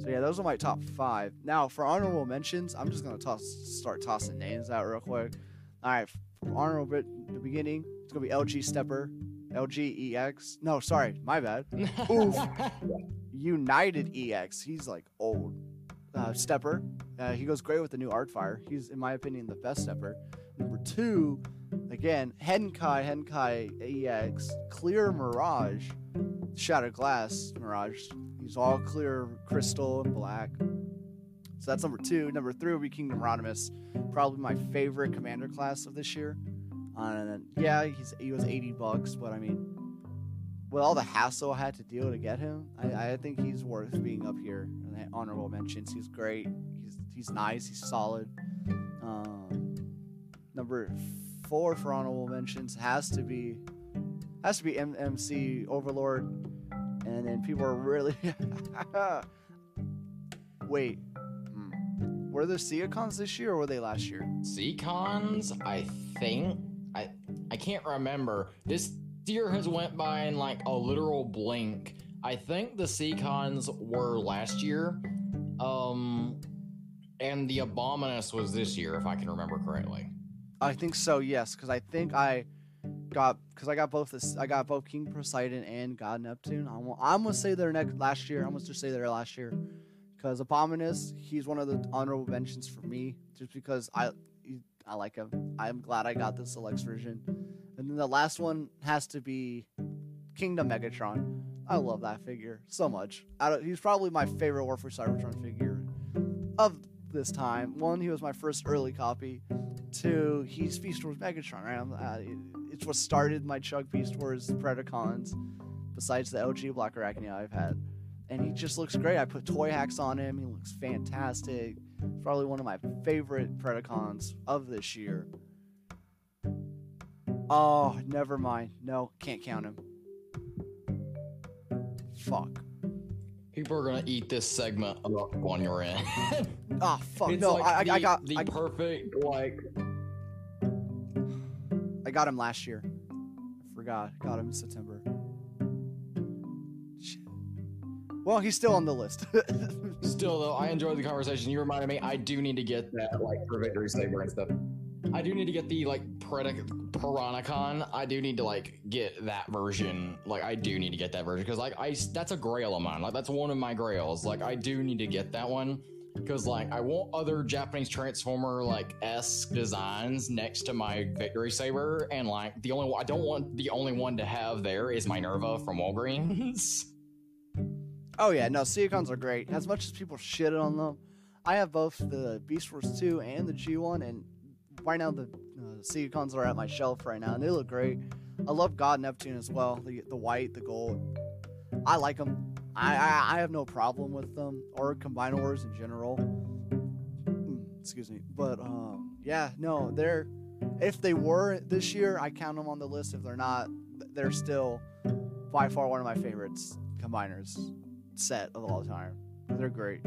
So yeah, those are my top five. Now for honorable mentions, I'm just gonna toss start tossing names out real quick. All right, honorable the beginning, it's gonna be LG Stepper, LG EX. No, sorry, my bad. Oof. United EX. He's like old. Uh, stepper. Uh, he goes great with the new Artfire. He's, in my opinion, the best stepper. Number two, again, Henkei, Henkei EX, Clear Mirage, Shattered Glass Mirage. He's all clear crystal and black. So that's number two. Number three would be Kingdom Rodimus, probably my favorite commander class of this year. Uh, and yeah, he's he was 80 bucks, but I mean, with all the hassle I had to deal to get him, I, I think he's worth being up here. And honorable mentions. He's great. He's he's nice. He's solid. Um, number four for honorable mentions has to be has to be MMC Overlord, and then people are really wait. Hmm. Were there Seacons this year or were they last year? Seacons, I think. I can't remember. This year has went by in like a literal blink. I think the Seacons were last year. Um and the Abominus was this year, if I can remember correctly. I think so, yes, because I think I got because I got both this. I got both King Poseidon and God Neptune. I'm, I'm gonna say they're next last year. I'm gonna just say they're last year because Abominus, he's one of the honorable mentions for me, just because I I like him. I'm glad I got the Selects version. And then the last one has to be Kingdom Megatron. I love that figure so much. he's probably my favorite War for Cybertron figure of this time. One, he was my first early copy. Two, he's Beast Wars Megatron. Right? Uh, it's what started my Chug Beast Wars Predacons, besides the LG Black Arachnia I've had. And he just looks great. I put toy hacks on him. He looks fantastic. Probably one of my favorite Predacons of this year. Oh, never mind. No, can't count him. Fuck. People are gonna eat this segment of up on your end. oh ah, fuck! It's no, like I, the, I, got the I, perfect like. I got him last year. I forgot. Got him in September. Well, he's still on the list. still, though, I enjoyed the conversation. You reminded me I do need to get that like for Victory Saber and stuff. I do need to get the like Predic Piranacon. I do need to like get that version. Like I do need to get that version because like I that's a grail of mine. Like that's one of my grails. Like I do need to get that one because like I want other Japanese Transformer like s designs next to my Victory Saber, and like the only one, I don't want the only one to have there is Minerva from Walgreens. Oh yeah, no, Seacons are great. As much as people shit on them, I have both the Beast Wars 2 and the G1, and right now the uh, Seacons are at my shelf right now, and they look great. I love God Neptune as well, the the white, the gold. I like them. I, I, I have no problem with them or Combiner Wars in general. Hmm, excuse me, but um, yeah, no, they're if they were this year, I count them on the list. If they're not, they're still by far one of my favorites combiners set of all time. They're great.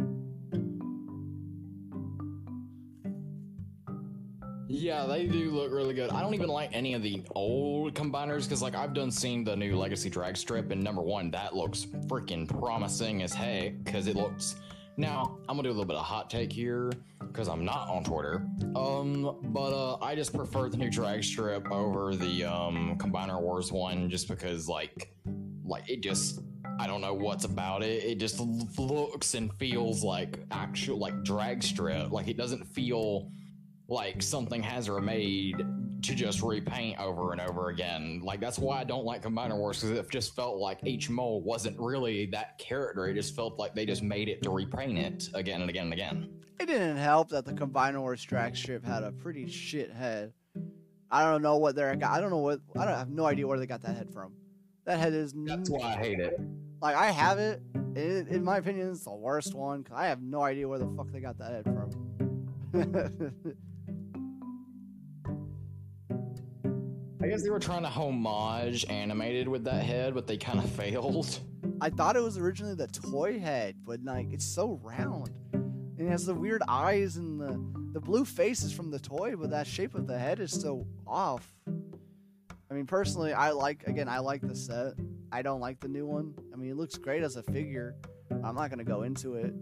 Yeah, they do look really good. I don't even like any of the old combiners because, like, I've done seen the new Legacy drag strip, and number one, that looks freaking promising as heck because it looks. Now, I'm gonna do a little bit of hot take here because I'm not on Twitter. Um, but uh, I just prefer the new drag strip over the um Combiner Wars one just because, like, like it just I don't know what's about it. It just looks and feels like actual like drag strip. Like it doesn't feel like something Hasbro made to just repaint over and over again. Like that's why I don't like Combiner Wars because it just felt like each mole wasn't really that character. It just felt like they just made it to repaint it again and again and again. It didn't help that the Combiner Wars drag strip had a pretty shit head. I don't know what they're. I don't know what. I don't I have no idea where they got that head from. That head is. That's why I hate it. Like I have it. it in my opinion, it's the worst one. Cause I have no idea where the fuck they got that head from. I guess they were trying to homage animated with that head, but they kind of failed. I thought it was originally the toy head, but like it's so round. And it has the weird eyes and the the blue face is from the toy, but that shape of the head is so off. I mean, personally, I like again, I like the set. I don't like the new one. I mean, it looks great as a figure. I'm not gonna go into it,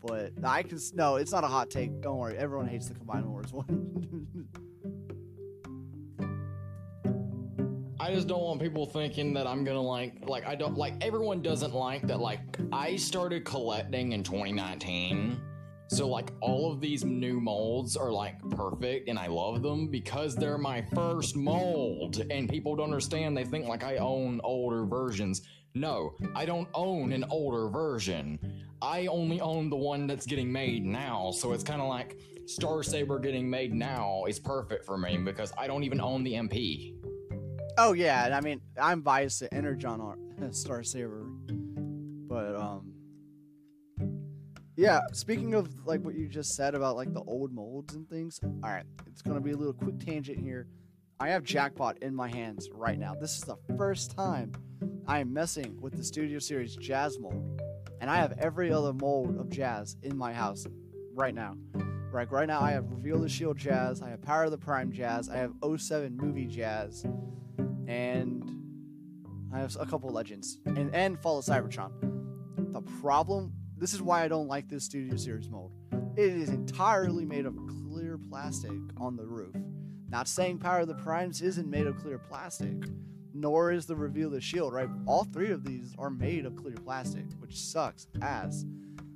but I can. No, it's not a hot take. Don't worry. Everyone hates the Combiner Wars one. I just don't want people thinking that I'm gonna like like I don't like everyone doesn't like that like I started collecting in 2019 so like all of these new molds are like perfect and I love them because they're my first mold and people don't understand they think like I own older versions. No, I don't own an older version. I only own the one that's getting made now, so it's kind of like Star Saber getting made now is perfect for me because I don't even own the MP. Oh yeah, I mean I'm biased to Energon Ar- Star Saber, but um, yeah. Speaking of like what you just said about like the old molds and things, all right, it's gonna be a little quick tangent here. I have Jackpot in my hands right now. This is the first time I am messing with the Studio Series Jazz mold, and I have every other mold of Jazz in my house right now. Right, right now I have Reveal the Shield Jazz, I have Power of the Prime Jazz, I have 07 Movie Jazz, and I have a couple legends and and Fall of Cybertron. The problem, this is why I don't like this Studio Series mold. It is entirely made of clear plastic on the roof. Not saying Power of the Primes isn't made of clear plastic, nor is the Reveal the Shield. Right, all three of these are made of clear plastic, which sucks ass.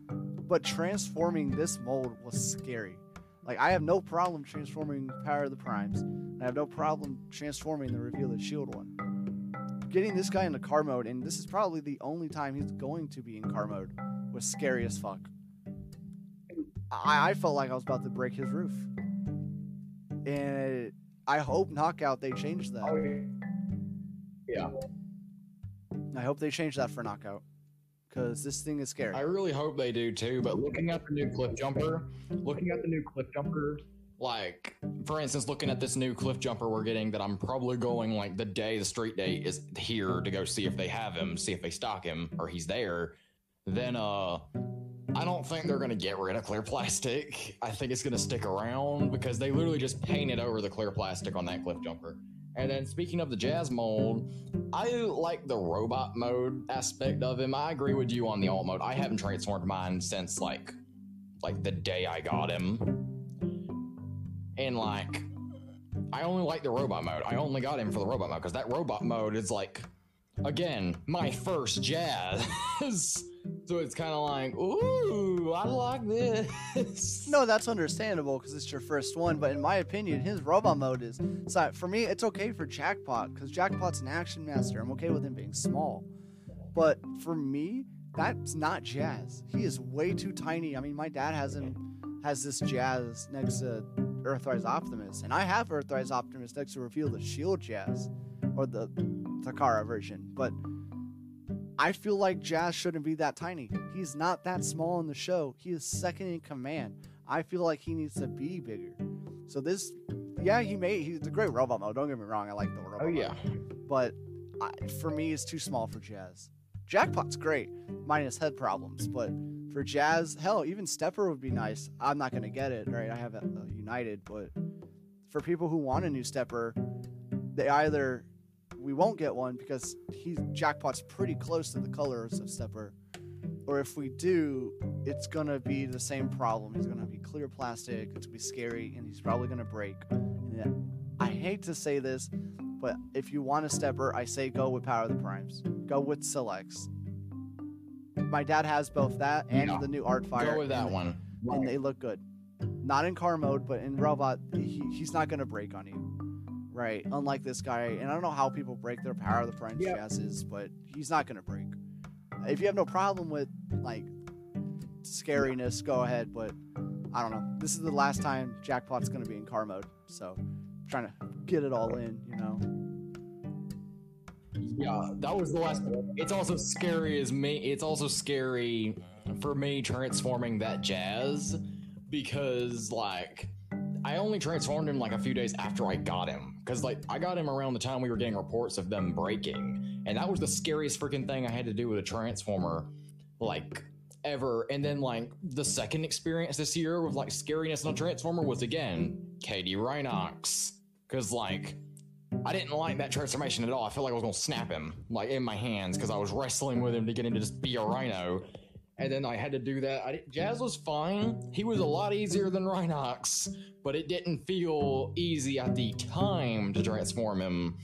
But transforming this mold was scary. Like I have no problem transforming Power of the Primes. I have no problem transforming the Reveal the Shield one. Getting this guy into car mode, and this is probably the only time he's going to be in car mode, was scary as fuck. I, I felt like I was about to break his roof. And I hope Knockout they changed that. Oh, yeah. I hope they change that for Knockout. Because this thing is scary. I really hope they do too, but looking at the new cliff jumper, looking at the new cliff jumper, like for instance, looking at this new cliff jumper we're getting that I'm probably going like the day the street day is here to go see if they have him, see if they stock him or he's there, then uh I don't think they're gonna get rid of clear plastic. I think it's gonna stick around because they literally just painted over the clear plastic on that cliff jumper. And then speaking of the jazz mold, I like the robot mode aspect of him. I agree with you on the alt mode. I haven't transformed mine since like like the day I got him. And like I only like the robot mode. I only got him for the robot mode because that robot mode is like again, my first jazz. so it's kind of like, ooh, I like this. No, that's understandable because it's your first one. But in my opinion, his robot mode is so for me. It's okay for Jackpot because Jackpot's an action master. I'm okay with him being small. But for me, that's not Jazz. He is way too tiny. I mean, my dad has him has this Jazz next to Earthrise Optimus, and I have Earthrise Optimus next to Reveal the Shield Jazz, or the Takara version. But I feel like Jazz shouldn't be that tiny. He's not that small in the show. He is second in command. I feel like he needs to be bigger. So this, yeah, he made he's a great robot mode. Don't get me wrong, I like the oh, robot. Oh yeah, mode. but I, for me, it's too small for Jazz. Jackpot's great, minus head problems, but for Jazz, hell, even Stepper would be nice. I'm not gonna get it, right? I have a, a United, but for people who want a new Stepper, they either we won't get one because he's Jackpot's pretty close to the colors of Stepper. Or if we do, it's gonna be the same problem. He's gonna be clear plastic, it's gonna be scary, and he's probably gonna break. And I hate to say this, but if you want a stepper, I say go with Power of the Primes. Go with Selects. My dad has both that and Yeah. the new Art Fire. go with that and, one. And they look good. Not in car mode, but in robot, he, he's not gonna break on you. Right. Unlike this guy, and I don't know how people break their Power of the Yeah. jazzes, but he's not gonna break. If you have no problem with like scariness, go ahead. But I don't know. This is the last time Jackpot's gonna be in car mode, so I'm trying to get it all in, you know. Yeah, that was the last. It's also scary as me. It's also scary for me transforming that jazz because like I only transformed him like a few days after I got him because like I got him around the time we were getting reports of them breaking, and that was the scariest freaking thing I had to do with a transformer, like ever. And then like the second experience this year with like scariness on a transformer was again KD Rhinox because like I didn't like that transformation at all. I felt like I was gonna snap him, like in my hands, because I was wrestling with him to get him to just be a rhino. And then I had to do that. I, Jazz was fine. He was a lot easier than Rhinox, but it didn't feel easy at the time to transform him.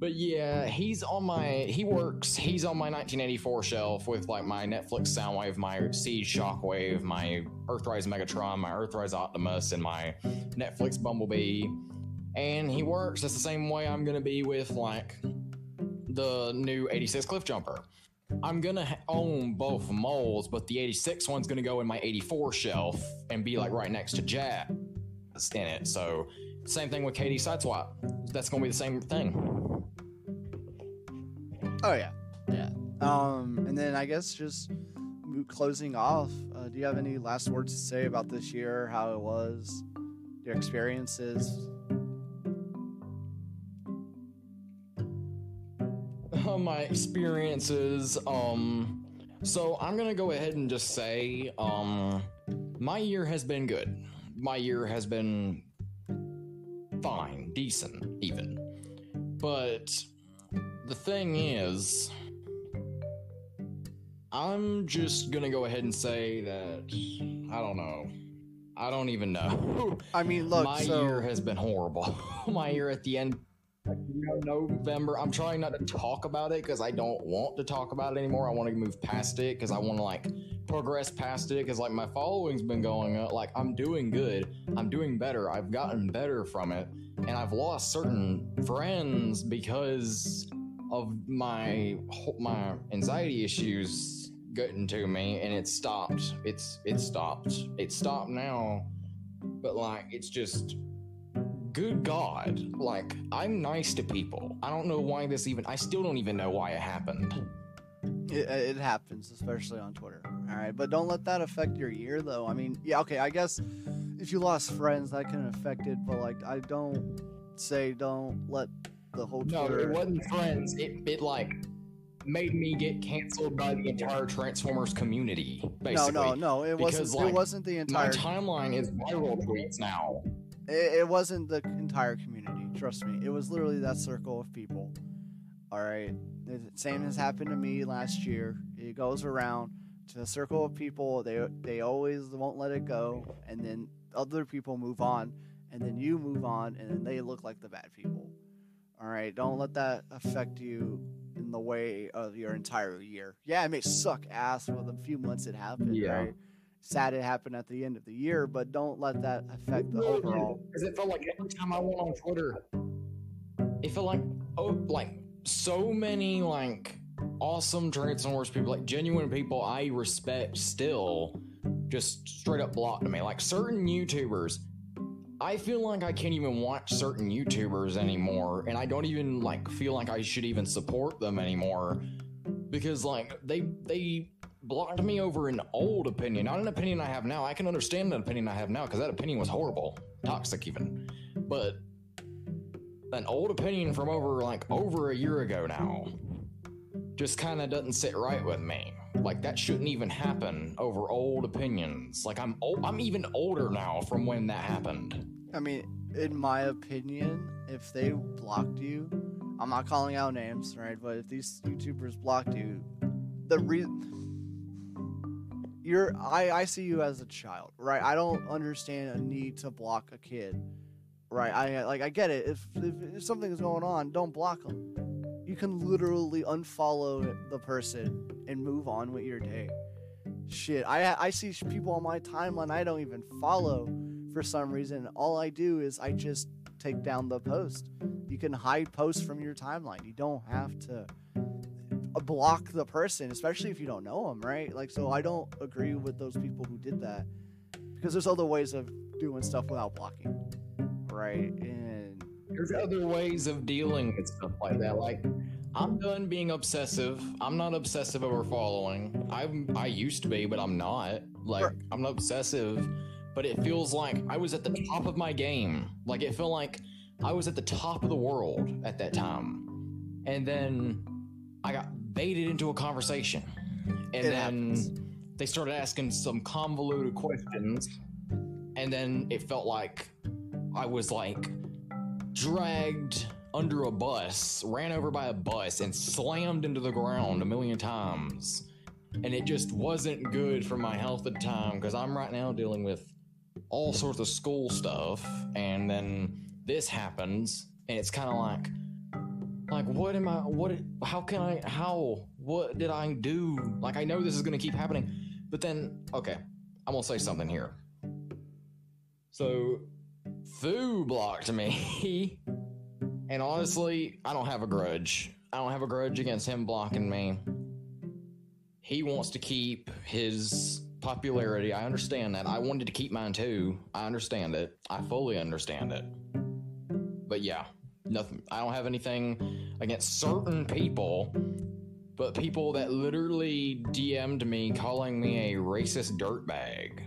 But yeah, he's on my. He works. He's on my 1984 shelf with like my Netflix Soundwave, my Siege Shockwave, my Earthrise Megatron, my Earthrise Optimus, and my Netflix Bumblebee and he works just the same way I'm gonna be with like the new 86 Cliff Jumper. I'm gonna own both moles, but the 86 one's gonna go in my 84 shelf and be like right next to Jazz in it. So same thing with KD Sideswap. That's gonna be the same thing. Oh yeah, yeah. Um, and then I guess just closing off. Uh, do you have any last words to say about this year? How it was, your experiences? Uh, my experiences. Um, so I'm gonna go ahead and just say, um, my year has been good. My year has been fine, decent, even. But the thing is, I'm just gonna go ahead and say that I don't know. I don't even know. I mean, look. my so year has been horrible. my year at the end, like, you know, November. I'm trying not to talk about it because I don't want to talk about it anymore. I want to move past it because I want to like progress past it because like my following's been going up. Like I'm doing good. I'm doing better. I've gotten better from it, and I've lost certain friends because of my my anxiety issues getting to me and it stopped it's it stopped it stopped now but like it's just good god like i'm nice to people i don't know why this even i still don't even know why it happened it, uh, it happens, especially on Twitter. All right, but don't let that affect your year, though. I mean, yeah, okay. I guess if you lost friends, that can affect it. But like, I don't say don't let the whole no it wasn't friends it, it like made me get canceled by the entire transformers community basically no, no. No, it Because, wasn't. like, it wasn't the my entire. timeline is viral tweets now It, it wasn't the entire community. Trust me. It was literally that circle of people. All right. The same has happened to me last year. It goes around to a circle of people. They they always won't let it go, and then other people move on, and then you move on, and then they look like the bad people. All right. Don't let that affect you in the way of your entire year. Yeah, it may suck ass for the few months it happened. Yeah. Right. Sad it happened at the end of the year, but don't let that affect the overall. Because it felt like every time I went on Twitter, it felt like oh, like so many like awesome Transformers people, like genuine people I respect still, just straight up blocked me. Like certain YouTubers, I feel like I can't even watch certain YouTubers anymore, and I don't even like feel like I should even support them anymore because like they they blocked me over an old opinion, not an opinion I have now. I can understand the opinion I have now because that opinion was horrible, toxic even, but an old opinion from over like over a year ago now just kind of doesn't sit right with me. Like that shouldn't even happen over old opinions. Like I'm old, I'm even older now from when that happened. I mean, in my opinion, if they blocked you, I'm not calling out names, right? But if these YouTubers blocked you, the reason you're, I, I see you as a child, right? I don't understand a need to block a kid, right? I like, I get it. If if, if something is going on, don't block them. You can literally unfollow the person and move on with your day. Shit, I I see people on my timeline I don't even follow for some reason. All I do is I just take down the post. You can hide posts from your timeline. You don't have to block the person, especially if you don't know them, right? Like, so I don't agree with those people who did that because there's other ways of doing stuff without blocking, right? And There's other ways of dealing with stuff like that. Like I'm done being obsessive. I'm not obsessive over following. I'm I used to be, but I'm not. Like Right. I'm not obsessive, but it feels like I was at the top of my game. Like it felt like I was at the top of the world at that time. And then I got baited into a conversation. And It then happens. they started asking some convoluted questions. And then it felt like I was like dragged under a bus, ran over by a bus, and slammed into the ground a million times. And it just wasn't good for my health at the time because I'm right now dealing with all sorts of school stuff. And then this happens, and it's kind of like, like, what am I, what, how can I, how, what did I do? Like, I know this is going to keep happening. But then, okay, I'm going to say something here. So, Fu blocked me. and honestly, I don't have a grudge. I don't have a grudge against him blocking me. he wants to keep his popularity. I understand that. I wanted to keep mine too. I understand it. I fully understand it. But yeah, nothing. I don't have anything against certain people, but people that literally DM'd me calling me a racist dirtbag.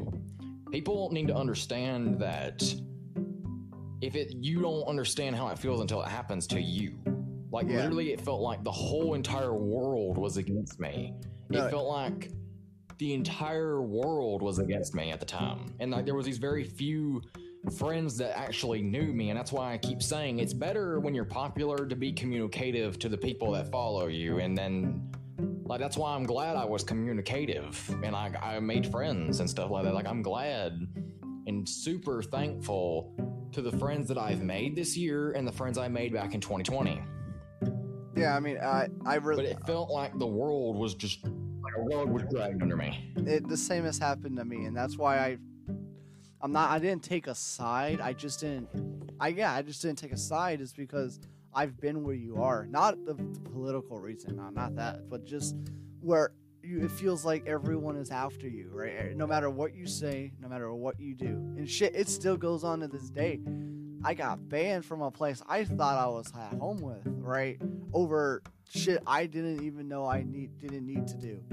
People need to understand that if it you don't understand how it feels until it happens to you. Like Yeah. literally, it felt like the whole entire world was against me. No. It felt like the entire world was against me at the time, and like there was these very few friends that actually knew me, and that's why I keep saying it's better when you're popular to be communicative to the people that follow you, and then. Like that's why I'm glad I was communicative and I, I made friends and stuff like that. Like I'm glad and super thankful to the friends that I've made this year and the friends I made back in 2020. Yeah, I mean, I I really. But it felt like the world was just like a rug was dragged under me. it, the same has happened to me, and that's why I I'm not I didn't take a side. I just didn't. I yeah, I just didn't take a side. Is because I've been where you are, not the, the political reason, not not that, but just where you, it feels like everyone is after you, right? Eh, No matter what you say, no matter what you do, and shit, it still goes on to this day. I got banned from a place I thought I was at home with, right? Over shit I didn't even know I need didn't need to do.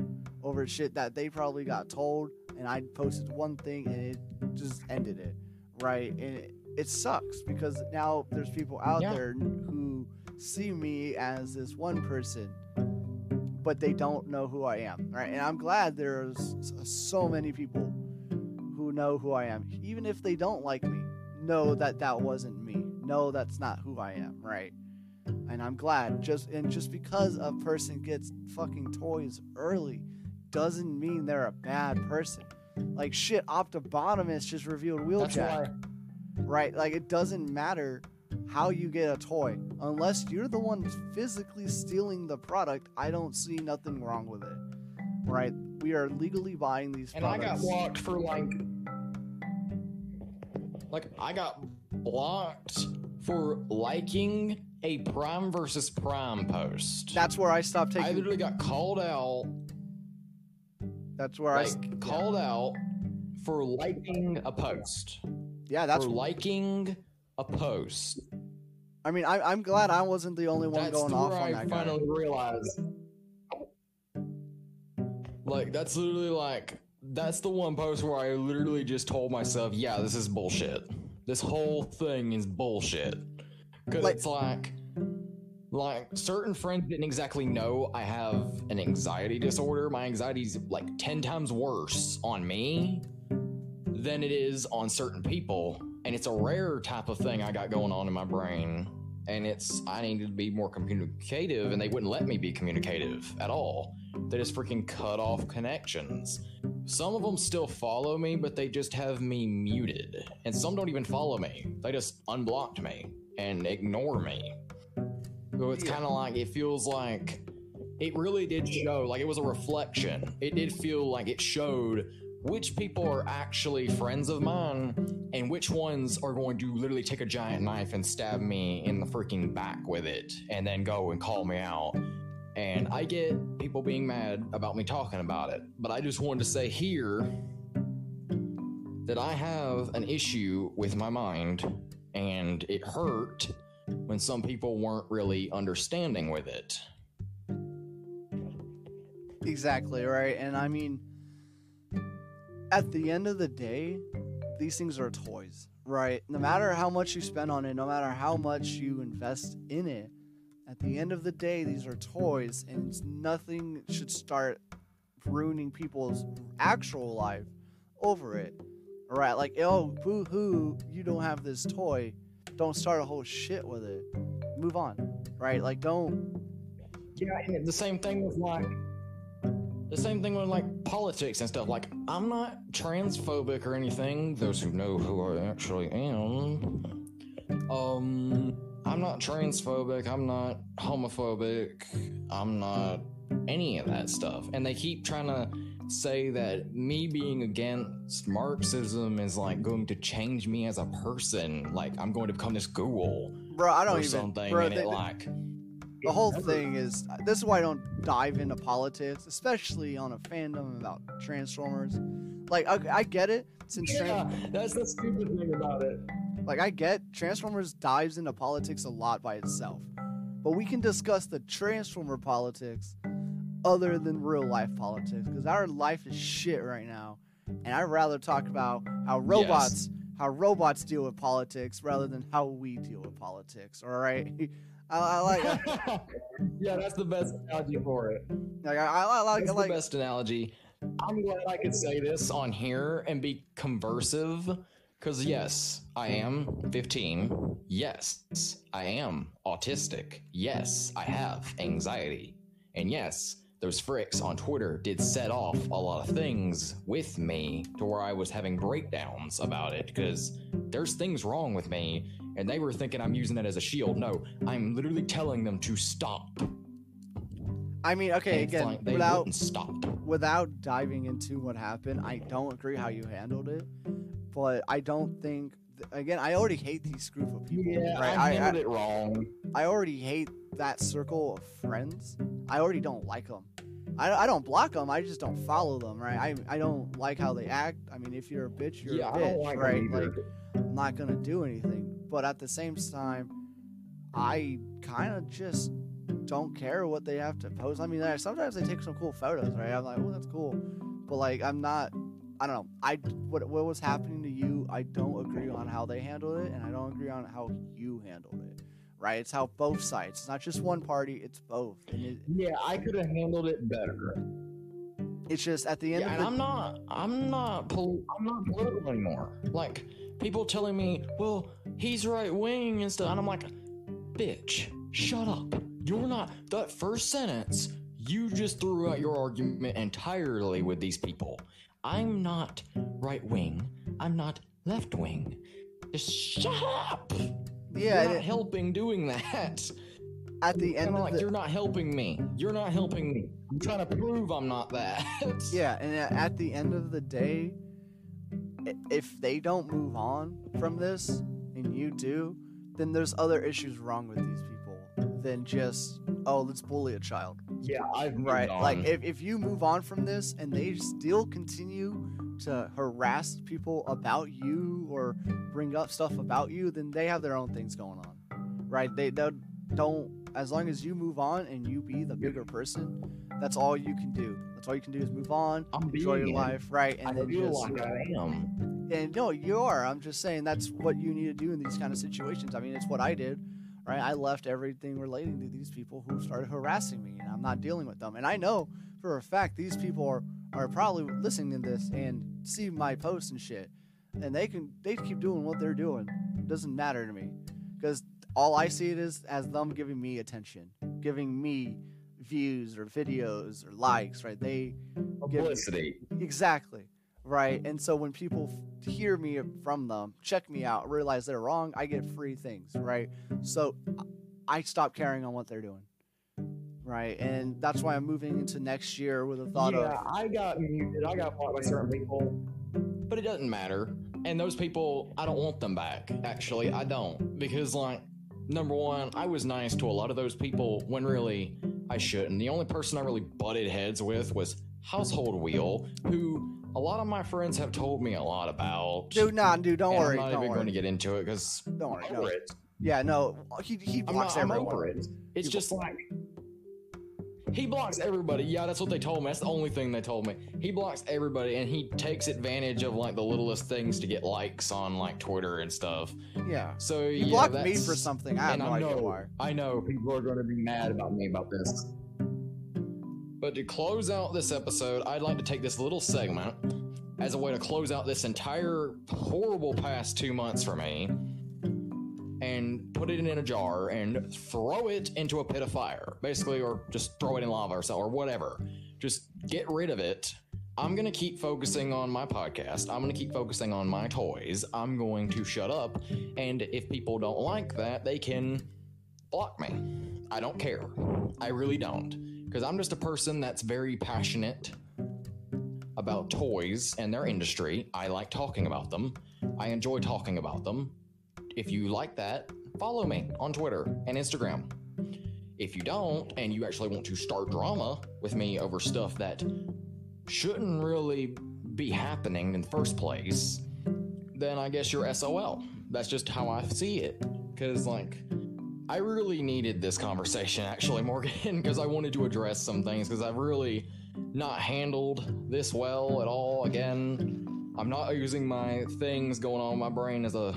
Over shit that they probably got told and I posted one thing and it just ended it, right? And it, it sucks because now there's people out Yeah. there who see me as this one person, but they don't know who I am, right? And I'm glad there's so many people who know who I am, even if they don't like me. Know that that wasn't me. Know that's not who I am, right? And I'm glad. Just and just because a person gets fucking toys early doesn't mean they're a bad person. Like shit, Optibotimus just revealed Wheeljack, right? Like it doesn't matter how you get a toy unless you're the one physically stealing the product. I don't see nothing wrong with it, right? We are legally buying these and I got blocked for like like I got blocked for liking a Prime versus Prime post. That's where I stopped taking I literally got called out that's where I. like s- called out for liking a post. Yeah, that's. for liking a post. I mean, I, I'm glad I wasn't the only one That's going off on I that I finally realized. Like that's literally like that's the one post where I literally just told myself, yeah, this is bullshit. This whole thing is bullshit. Cause Like- it's like like certain friends didn't exactly know I have an anxiety disorder. My anxiety's like 10 times worse on me than it is on certain people. And it's a rare type of thing I got going on in my brain. And it's, I needed to be more communicative, and they wouldn't let me be communicative at all. They just freaking cut off connections. Some of them still follow me, but they just have me muted. And some don't even follow me, they just unblocked me and ignore me. So it's Yeah. kind of like, it feels like it really did show, like it was a reflection. It did feel like it showed which people are actually friends of mine and which ones are going to literally take a giant knife and stab me in the freaking back with it and then go and call me out. And I get people being mad about me talking about it, but I just wanted to say here that I have an issue with my mind and it hurt when some people weren't really understanding with it. Exactly, right? And I mean, at the end of the day, these things are toys, right? No matter how much you spend on it, no matter how much you invest in it, at the end of the day, these are toys, and nothing should start ruining people's actual life over it. Right? Like, oh, boo hoo, you don't have this toy. Don't start a whole shit with it. Move on, right? Like, don't. Yeah, and the same thing with like the same thing with like politics and stuff. Like, I'm not transphobic or anything. Those who know who I actually am. Um, I'm not transphobic. I'm not homophobic. I'm not any of that stuff. And they keep trying to say that me being against Marxism is like going to change me as a person. Like, I'm going to become this ghoul Bro, I don't or even. something. bro, and they- it like the whole thing is this is why I don't dive into politics, especially on a fandom about Transformers. Like I, I get it since Yeah, Tran- that's the stupid thing about it. like I get Transformers dives into politics a lot by itself, but we can discuss the Transformer politics other than real life politics because our life is shit right now, and I'd rather talk about how robots how robots deal with politics rather than how we deal with politics. All right, I, I like yeah, that's the best analogy for it. like I, I like That's I like the best analogy. I'm glad I could say this on here and be conversive. Because, yes, I am 15. Yes, I am autistic. Yes, I have anxiety. And yes, those fricks on Twitter did set off a lot of things with me to where I was having breakdowns about it because there's things wrong with me and they were thinking I'm using it as a shield. No, I'm literally telling them to stop. I mean, okay, And again, without stop. without diving into what happened, I don't agree how you handled it, but I don't think. Again, I already hate these group of people. Yeah, right? I I, handled it wrong. I, already hate that circle of friends. I already don't like them. I, I don't block them. I just don't follow them. Right? I I don't like how they act. I mean, if you're a bitch, you're yeah, a bitch. like right? Like I'm not gonna do anything. But at the same time, I kind of just don't care what they have to post. I mean, sometimes they take some cool photos, right? I'm like, oh, that's cool. But like, I'm not. I don't know. I what what was happening to you? I don't agree on how they handled it, and I don't agree on how you handled it. Right? It's how both sides. It's not just one party. It's both. And it, yeah, I could have handled it better. it's just at the end Yeah, the I'm not, I'm not, pol- I'm not political anymore. Like people telling me, well, he's right wing and stuff, and I'm like, bitch, shut up. You're not. That first sentence, you just threw out your argument entirely with these people. I'm not right wing. I'm not left wing. Just shut up. yeah. you're not it- helping doing that. at the end I'm of like, the, you're not helping me. You're not helping me. I'm trying to prove I'm not that. Yeah, and at the end of the day, if they don't move on from this, and you do, then there's other issues wrong with these people than just oh let's bully a child. Yeah, I've moved Right? on. Like if, if you move on from this and they still continue to harass people about you or bring up stuff about you, then they have their own things going on. Right? They don't don't as long as you move on and you be the bigger person, that's all you can do. That's all you can do is move on, I'm enjoy your life, right? And I then just like I am. and no, you are. I'm just saying that's what you need to do in these kind of situations. I mean, it's what I did, right? I left everything relating to these people who started harassing me, and I'm not dealing with them. And I know for a fact these people are are probably listening to this and see my posts and shit, and they can they keep doing what they're doing. It doesn't matter to me because all I see it is as them giving me attention, giving me views or videos or likes, right? They Give- Publicity. Exactly. Right. And so when people hear me from them, check me out, realize they're wrong, I get free things. Right. So I stop caring on what they're doing. Right. And that's why I'm moving into next year with a thought of yeah, of, I got muted. I got blocked by certain people. But it doesn't matter. And those people, I don't want them back. Actually, I don't. Because, like, number one, I was nice to a lot of those people when really I shouldn't. The only person I really butted heads with was Household Wheel, who a lot of my friends have told me a lot about. dude, nah, dude, don't and worry. I'm not Don't even worry. going to get into it because Don't worry. I'm No. it. Yeah, no, he, he I'm, blocks not, I'm everyone. over it. It's He just like he blocks everybody. Yeah, that's what they told me. That's the only thing they told me. He blocks everybody, and he takes advantage of like the littlest things to get likes on like Twitter and stuff. Yeah. So He yeah, blocked me for something. I have and no I idea know, why. I know people are going to be mad about me about this. But to close out this episode, I'd like to take this little segment as a way to close out this entire horrible past two months for me and put it in a jar and throw it into a pit of fire, basically, or just throw it in lava or so, or whatever. Just get rid of it. I'm going to keep focusing on my podcast. I'm going to keep focusing on my toys. I'm going to shut up. And if people don't like that, they can block me. I don't care. I really don't. Because I'm just a person that's very passionate about toys and their industry. I like talking about them. I enjoy talking about them. If you like that, follow me on Twitter and Instagram. If you don't, and you actually want to start drama with me over stuff that shouldn't really be happening in the first place, then I guess you're SOL. That's just how I see it. Because, like, I really needed this conversation, actually, Morgan, because I wanted to address some things, because I've really not handled this well at all. Again, I'm not using my things going on in my brain as a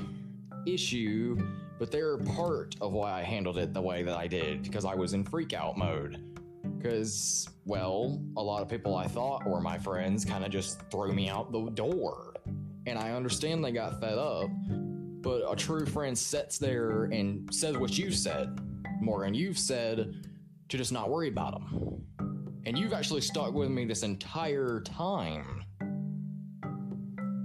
issue, but they're part of why I handled it the way that I did, because I was in freak out mode. Because, well, a lot of people I thought were my friends kind of just threw me out the door. And I understand they got fed up, but a true friend sits there and says what you said, Morgan. You've said to just not worry about them. And you've actually stuck with me this entire time.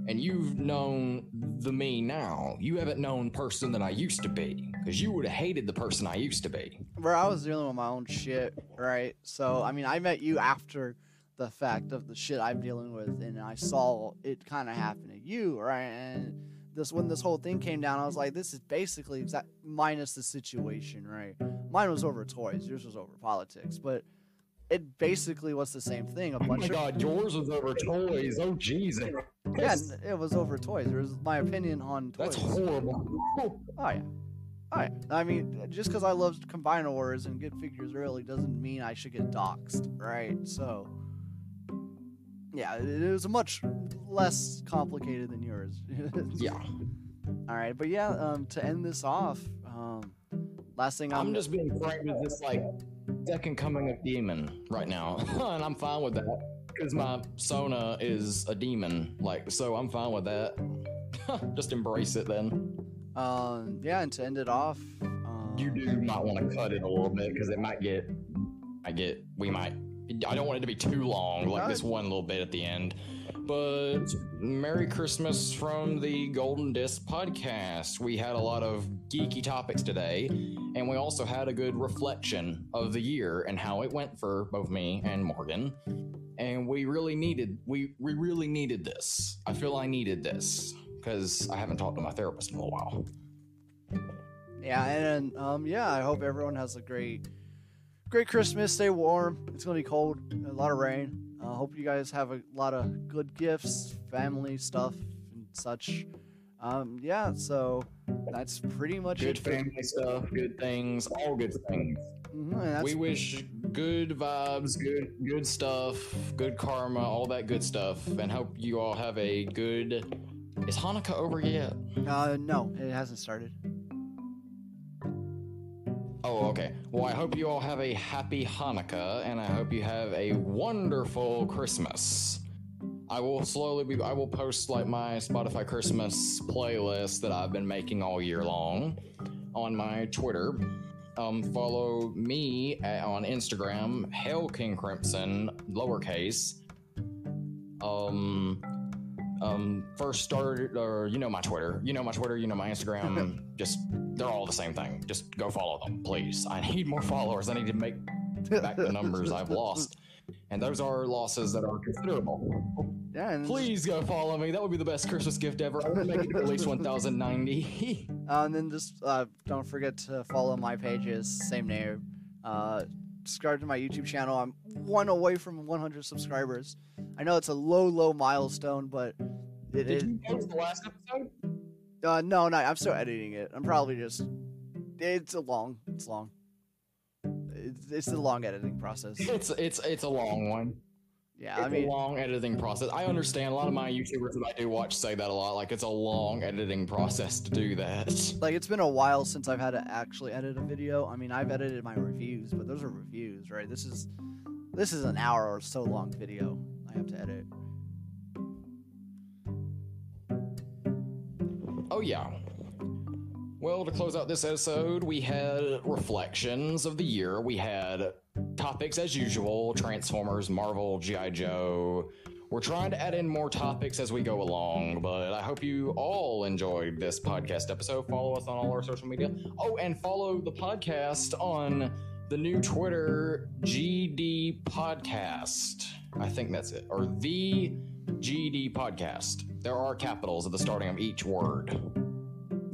And you've known the me now. You haven't known person that I used to be. Because you would have hated the person I used to be. Bro, I was dealing with my own shit, right? So, I mean, I met you after the fact of the shit I'm dealing with, and I saw it kind of happen to you, right? And this when this whole thing came down, I was like, this is basically exact minus the situation, right? Mine was over toys, yours was over politics, but it basically was the same thing. A Oh bunch my of god, yours was over toys. Oh, Jesus. yeah, it was over toys. It was my opinion on toys. That's horrible. Oh yeah. Oh yeah. I mean, just because I love Combiner Wars and get figures early doesn't mean I should get doxxed, right? So, yeah, it was much less complicated than yours. Yeah. All right, but yeah, um, to end this off, um, last thing I'm, I'm just being framed as this like second coming of demon right now, and I'm fine with that because my Sona is a demon. Like, so I'm fine with that. just embrace it then. um, yeah, and to end it off, um, You do not want to cut it a little bit because it might get, I get, we might. I don't want it to be too long, like this one little bit at the end. But Merry Christmas from the Golden Disc podcast. We had a lot of geeky topics today, and we also had a good reflection of the year and how it went for both me and Morgan. And we really needed we we really needed this. I feel I needed this because I haven't talked to my therapist in a while. Yeah, and um, yeah, I hope everyone has a great, great Christmas. Stay warm. It's gonna be cold, a lot of rain. I uh, hope you guys have a lot of good gifts, family stuff, and such. Um, yeah, so that's pretty much Good it. family stuff, good things, all good things. Mhm, we wish good vibes, good good stuff, good karma, all that good stuff, and hope you all have a good. Is Hanukkah over yet? uh, no, it hasn't started. Oh, okay. Well, I hope you all have a happy Hanukkah, and I hope you have a wonderful Christmas. I will slowly be. I will post like my Spotify Christmas playlist that I've been making all year long on my Twitter. Um, follow me at, on Instagram, Hail King Crimson, lowercase. Um, um, first started, or you know my Twitter, you know my Twitter, you know my Instagram. just they're all the same thing. Just go follow them, please. I need more followers. I need to make back the numbers I've lost, and those are losses that are considerable. Yeah, and Please go follow me. That would be the best Christmas gift ever. I to make it at least 1,090. Uh, and then just uh, don't forget to follow my pages, same name. Uh, subscribe to my YouTube channel. I'm one away from 100 subscribers. I know it's a low, low milestone, but it Did you post the last episode? Uh, no, no, I'm still editing it. I'm probably just. It's a long. It's long. It's, it's a long editing process. It's it's it's a long one. Yeah, It's I mean, a long editing process. I understand a lot of my YouTubers that I do watch say that a lot. Like it's a long editing process to do that. like it's been a while since I've had to actually edit a video. I mean, I've edited my reviews, but those are reviews, right? This is this is an hour or so long video I have to edit. Oh yeah. Well, to close out this episode, we had reflections of the year. We had topics as usual: Transformers, Marvel, GI Joe. We're trying to add in more topics as we go along, but I hope you all enjoyed this podcast episode. Follow us on all our social media. Oh, and follow the podcast on the new Twitter GD Podcast. I think that's it. Or the GD Podcast. There are capitals at the starting of each word.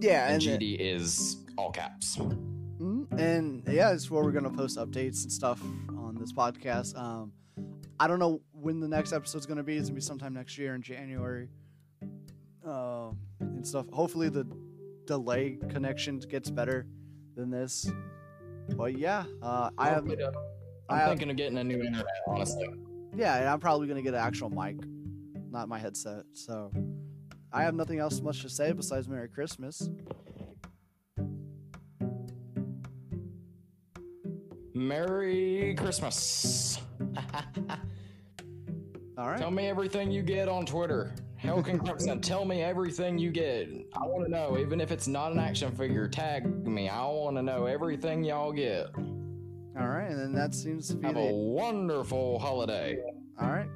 Yeah, And and GD is all caps. Mhm. and yeah, it's where we're gonna post updates and stuff on this podcast. Um, I don't know when the next episode's gonna be. It's gonna be sometime next year in January. Um, and stuff. Hopefully the delay connection gets better than this. But yeah, uh, I have. I'm I have- thinking of getting a new internet, honestly. Yeah, and I'm probably gonna get an actual mic, not my headset. So I have nothing else much to say besides Merry Christmas. Merry Christmas. All right. Tell me everything you get on Twitter. Hail King Crimson, tell me everything you get. I want to know, even if it's not an action figure, tag me. I want to know everything y'all get. All right, and then that seems to be Have a wonderful holiday. All right.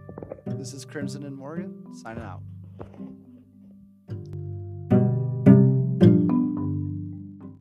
This is Crimson and Morgan signing out.